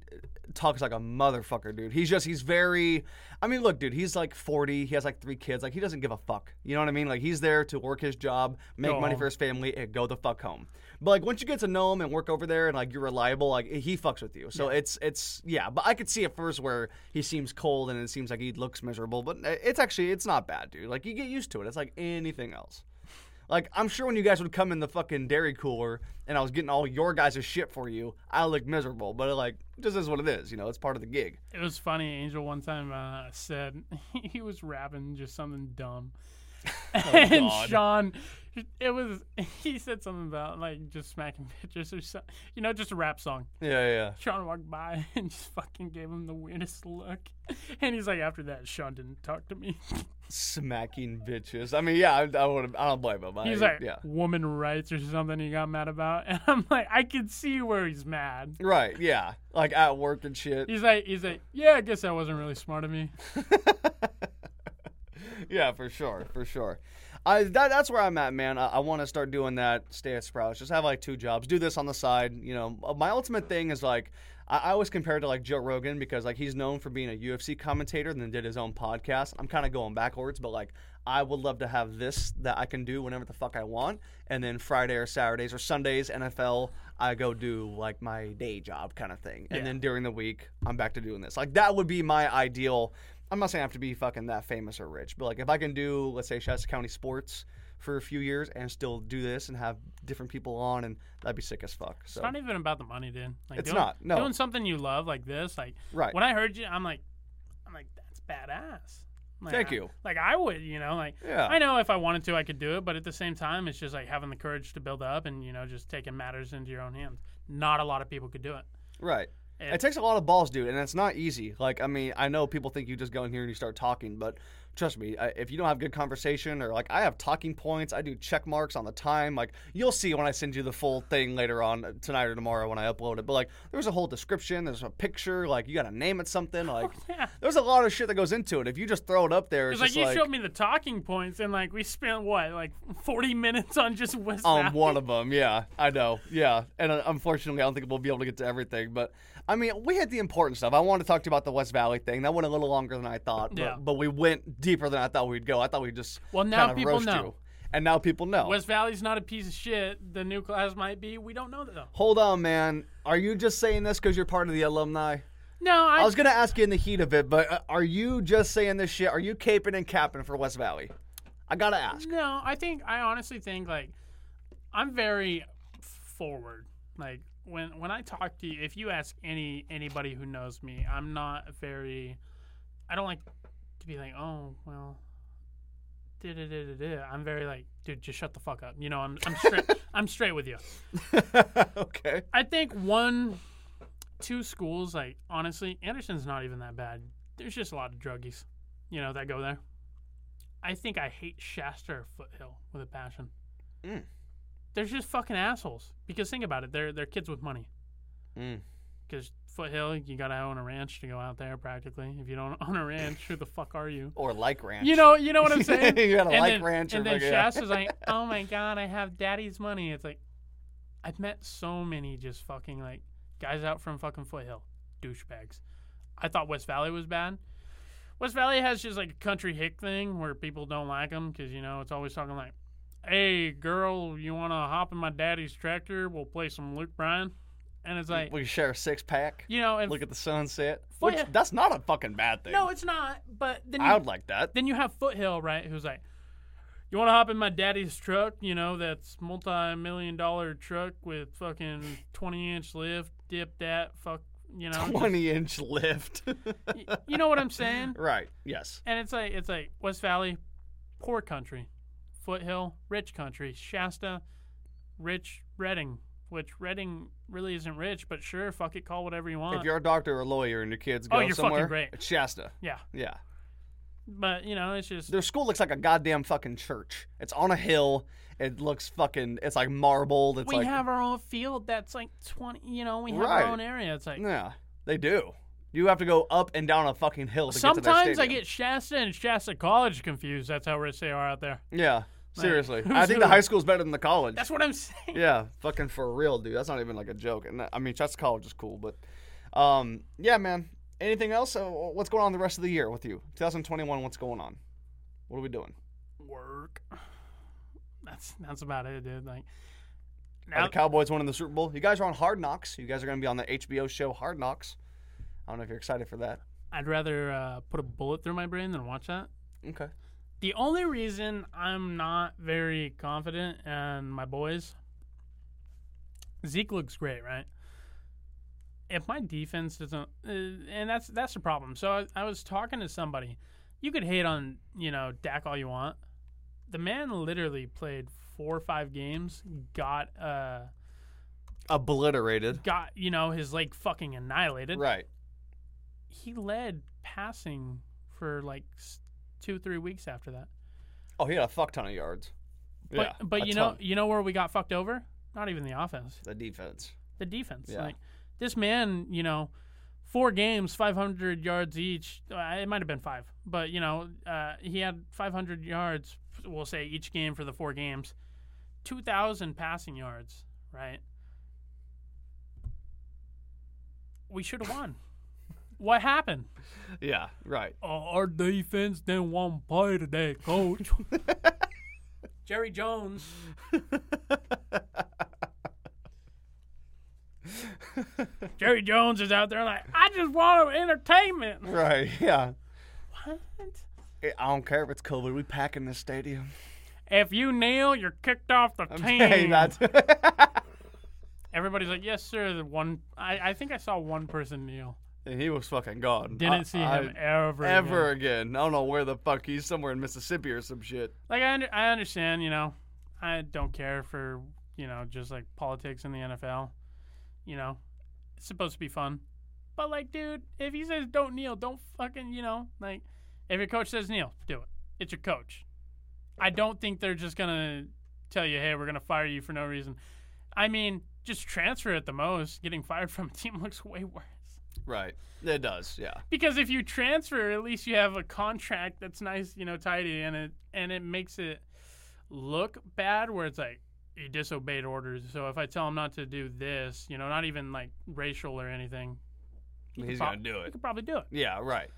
talks like a motherfucker, dude. He's just, he's very, I mean, look, dude, he's like 40. He has like three kids. Like, he doesn't give a fuck. You know what I mean? Like, he's there to work his job, make money for his family, and go the fuck home. But, like, once you get to know him and work over there and, like, you're reliable, like, he fucks with you. So it's, it's, yeah. But I could see at first where he seems cold and it seems like he looks miserable. But it's actually, it's not bad, dude. Like, you get used to it. It's like anything else. Like, I'm sure when you guys would come in the fucking dairy cooler and I was getting all your guys' shit for you, I look miserable. But, like, just is what it is. You know, it's part of the gig. It was funny. Angel one time uh, said he was rapping just something dumb, Oh, and Oh, God. Sean, it was he said something about like just smacking bitches or something. You know, just a rap song. Yeah, yeah. Sean walked by and just fucking gave him the weirdest look, and he's like, after that, Sean didn't talk to me. Smacking bitches. I mean, yeah, I, I would. I don't blame him. I, He's like, yeah. woman rights or something. He got mad about, and I'm like, I can see where he's mad. Right, yeah. Like at work and shit. He's like, he's like, yeah, I guess that wasn't really smart of me. Yeah, for sure, for sure. I that, that's where I'm at, man. I, I want to start doing that. Stay at Sprouts. Just have like two jobs. Do this on the side. You know, Uh, my ultimate thing is like I, I always compare it to like Joe Rogan because like he's known for being a UFC commentator and then did his own podcast. I'm kind of going backwards, but like I would love to have this that I can do whenever the fuck I want, and then Friday or Saturdays or Sundays NFL I go do like my day job kind of thing, and Yeah. then during the week I'm back to doing this. Like that would be my ideal. I'm not saying I have to be fucking that famous or rich, but like if I can do, let's say, Shasta County sports for a few years and still do this and have different people on, and that'd be sick as fuck. So It's not even about the money, dude. Like, It's doing, not, no. Doing something you love like this, like right, when I heard you, I'm like, I'm like, that's badass. Like, Thank I- you. Like I would, you know, like Yeah. I know if I wanted to, I could do it, but at the same time, it's just like having the courage to build up and you know just taking matters into your own hands. Not a lot of people could do it. right. It- It takes a lot of balls, dude, and it's not easy. Like, I mean, I know people think you just go in here and you start talking, but trust me, if you don't have good conversation or like I have talking points, I do check marks on the time. Like, you'll see when I send you the full thing later on uh, tonight or tomorrow when I upload it. But like, there's a whole description, there's a picture, like you got to name it something. Like, Yeah. there's a lot of shit that goes into it. If you just throw it up there, it's, It's like you showed me the talking points, and like we spent what, like 40 minutes on just West on Valley. one of them. Yeah, I know. Yeah, and uh, unfortunately, I don't think we'll be able to get to everything. But I mean, we had the important stuff. I wanted to talk to you about the West Valley thing. That went a little longer than I thought. But, Yeah. but we went deeper than I thought we'd go. I thought we'd just Well, now kind of people roast know. you. And now people know. West Valley's not a piece of shit. The new class might be. We don't know that though. Hold on, man. Are you just saying this because you're part of the alumni? No, I, I was gonna ask you in the heat of it, but uh, are you just saying this shit? Are you caping and capping for West Valley? I gotta ask. No, I think I honestly think like I'm very forward. Like when when I talk to you, if you ask any anybody who knows me, I'm not very. I don't like to be like, oh well. da-da-da-da-da." I'm very like, dude, just shut the fuck up. You know, I'm I'm straight. I'm straight with you. okay. I think one, two schools, like honestly, Anderson's not even that bad. There's just a lot of druggies, you know, that go there. I think I hate Shasta or Foothill with a passion. Mm. They're just fucking assholes. Because think about it, they're they're kids with money. Mm. Because Foothill, you gotta own a ranch to go out there practically. If you don't own a ranch, who the fuck are you? Or like ranch. You know, you know what I'm saying. You got a and like then, ranch and then yeah. Shasta's like, oh my god, I have daddy's money. It's like, I've met so many just fucking like guys out from fucking Foothill, douchebags. I thought West Valley was bad. West Valley has just like a country hick thing where people don't like them because you know it's always talking like, "Hey, girl, you want to hop in my daddy's tractor? We'll play some Luke Bryan." And it's like, we share a six pack. you know, and Look at the sunset. Well, Which that's not a fucking bad thing. no, it's not. But then you, I would like that. then you have Foothill, right? Who's like, you want to hop in my daddy's truck? You know, that's multi-million dollar truck with fucking twenty inch lift, dip that, fuck, you know, Twenty inch lift. y- you know what I'm saying? right. Yes. And it's like it's like West Valley, poor country, Foothill, rich country, Shasta, rich Redding, which Redding really isn't rich, but sure, fuck it, call whatever you want. If you're a doctor or a lawyer and your kids oh, go Oh, you're fucking somewhere, great. it's Shasta. yeah, Yeah. But you know, it's just Their school looks like a goddamn fucking church. It's on a hill. It looks fucking. It's like marbled. It's we like have our own field that's like twenty. You know, we have Right. our own area. It's like yeah, they do. You have to go up and down a fucking hill to get to sometimes their I stadium. get Shasta and Shasta College confused. That's how rich they are out there. Yeah, seriously. I think the high school's better than the college. That's what I'm saying. yeah, fucking for real, dude. That's not even like a joke. And I mean, Shasta College is cool, but um, yeah, man. Anything else? Uh, what's going on the rest of the year with you? 2021. What's going on? What are we doing? Work. That's that's about it, dude. Like Are now, the Cowboys winning the Super Bowl? You guys are on Hard Knocks. You guys are going to be on the HBO show Hard Knocks. I don't know if you're excited for that. I'd rather uh, put a bullet through my brain than watch that. Okay. The only reason I'm not very confident and my boys, Zeke looks great, right? If my defense doesn't, uh, and that's that's the problem. So I, I was talking to somebody. You could hate on you know Dak all you want. The man literally played four or five games, got uh Obliterated. got you know his leg fucking annihilated. Right. He led passing for like two three weeks after that. Oh, he had a fuck ton of yards. But yeah, but you know you know where we got fucked over? Not even the offense, the defense. the defense. Yeah. Like this man, you know, four games, 500 yards each. Uh, it might have been five, but you know, uh, he had 500 yards. We'll say each game for the four games, 2,000 passing yards. Right. We should have won. What happened? Yeah. Right. Uh, our defense didn't want to play today, coach. Jerry Jones. Jerry Jones is out there like, I just want entertainment. right. Yeah. What? I don't care if it's COVID. We pack in this stadium. If you kneel, you're kicked off the team. Hey, that's Everybody's like, yes, sir. The one, I, I think I saw one person kneel. And he was fucking gone. Didn't I- see I- him ever. ever again. again. I don't know where the fuck he's somewhere in Mississippi or some shit. Like I, under, I understand, you know, I don't care for you know just like politics in the NFL. You know, it's supposed to be fun, but like, dude, if he says don't kneel, don't fucking, you know, like, if your coach says kneel, do it. It's your coach. I don't think they're just gonna tell you, hey, we're gonna fire you for no reason. I mean, just transfer at the most. Getting fired from a team looks way worse. Right. It does. Yeah. Because if you transfer, at least you have a contract that's nice, you know, tidy, and it and it makes it look bad. Where it's like you disobeyed orders. So if I tell him not to do this, you know, not even like racial or anything, He's prob- gonna do it. He could probably do it. Yeah. Right.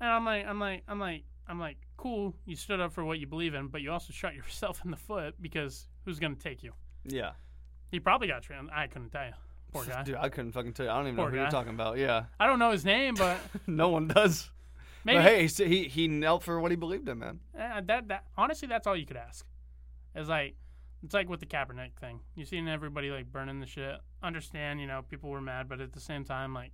And I'm like, I'm like, I'm like, I'm like, cool. You stood up for what you believe in, but you also shot yourself in the foot because who's gonna take you? Yeah. He probably got trans. I couldn't tell you. Poor guy. Dude, I couldn't fucking tell you. I don't even know Poor who you're talking about. Yeah. I don't know his name, but no one does. maybe But hey, he, he he knelt for what he believed in, man. Uh, that that honestly, that's all you could ask. It's like it's like with the Kaepernick thing. You seen everybody like burning the shit. Understand, you know, people were mad, but at the same time, like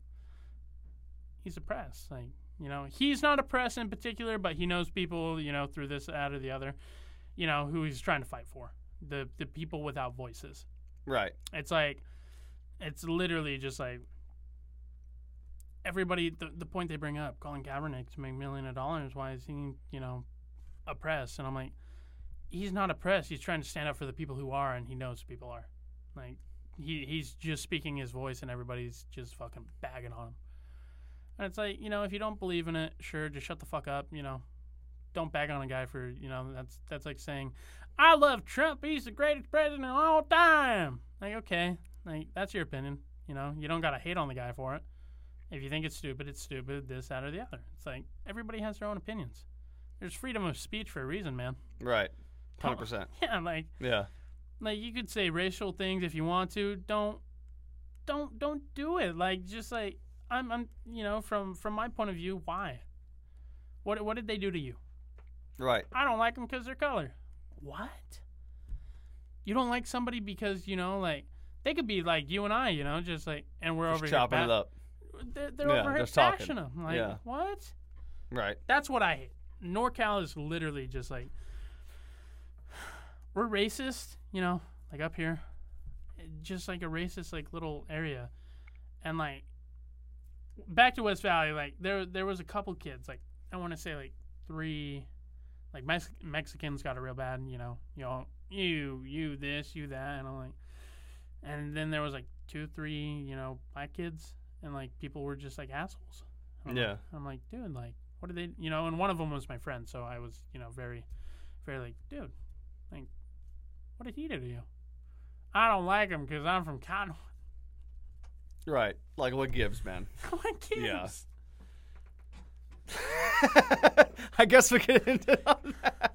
he's oppressed. Like you know, he's not oppressed in particular, but he knows people, you know, through this, that, or the other, you know, who he's trying to fight for. The the people without voices. Right. It's like it's literally just like everybody the, the point they bring up, Colin Kaepernick to make million of dollars, why is he, you know, oppressed? And I'm like, he's not oppressed. He's trying to stand up for the people who are and he knows people are. Like he he's just speaking his voice and everybody's just fucking bagging on him. And it's like, you know, if you don't believe in it, sure, just shut the fuck up, you know. Don't bag on a guy for, you know, that's that's like saying, I love Trump. He's the greatest president of all time. Like, okay, like that's your opinion. You know, you don't gotta hate on the guy for it. If you think it's stupid, it's stupid. This, that, or the other. It's like everybody has their own opinions. There's freedom of speech for a reason, man. Right. Hundred percent. Yeah, like Yeah. like you could say racial things if you want to. Don't don't don't do it. Like just like I'm I'm you know from from my point of view, why? What what did they do to you? Right. I don't like them because they're color. What? You don't like somebody because you know, like they could be like you and I, you know, just like, and we're Just over chopping here. it up. They're, they're Yeah, over here bashing them. Like Yeah. what? Right. That's what I hate. NorCal is literally just like we're racist, you know, like up here, just like a racist like little area, and like back to West Valley, like there there was a couple kids, like I want to say like three, like Mex- Mexicans got it real bad. You know, you know, you, you this, you that, and I'm like, and then there was like two, three, you know, black kids, and like people were just like assholes. I'm Yeah. Like, I'm like, dude, like, what did they, you know? And one of them was my friend, so I was, you know, very, very like, dude, like, what did he do to you? I don't like him because I'm from Cottonwood. Right. Like what gives, man. what gives? Yeah. I guess we end it on that.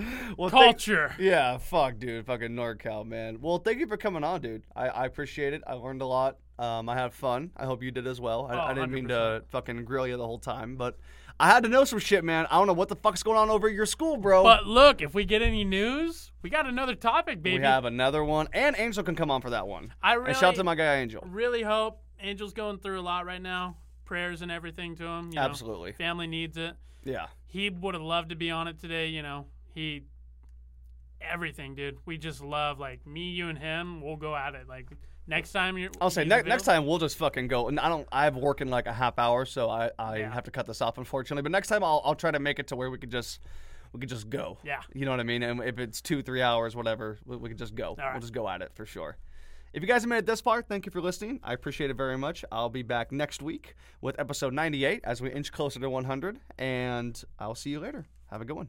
Well, thank- Culture. yeah, fuck, dude, fucking NorCal, man. Well, thank you for coming on, dude. I, I appreciate it. I learned a lot. Um, I had fun. I hope you did as well. I, Oh, I didn't mean to fucking grill you the whole time, but I had to know some shit, man. I don't know what the fuck's going on over at your school, bro. But look, if we get any news, we got another topic, baby. we have another one, and Angel can come on for that one. I really, and shout out to my guy Angel. really hope Angel's going through a lot right now. Prayers and everything to him. You know. Absolutely. Family needs it. Yeah. He would have loved to be on it today. You know, he everything, dude. We just love like me, you, and him. We'll go at it. Like next time you're. I'll say ne- next time we'll just fucking go. And I don't. I have work in like a half hour, so I, I Yeah. have to cut this off unfortunately. But next time I'll I'll try to make it to where we could just we could just go. Yeah. You know what I mean? And if it's two three hours, whatever, we, we could just go. right. We'll just go at it for sure. If you guys have made it this far, thank you for listening. I appreciate it very much. I'll be back next week with episode 98 as we inch closer to 100, and I'll see you later. Have a good one.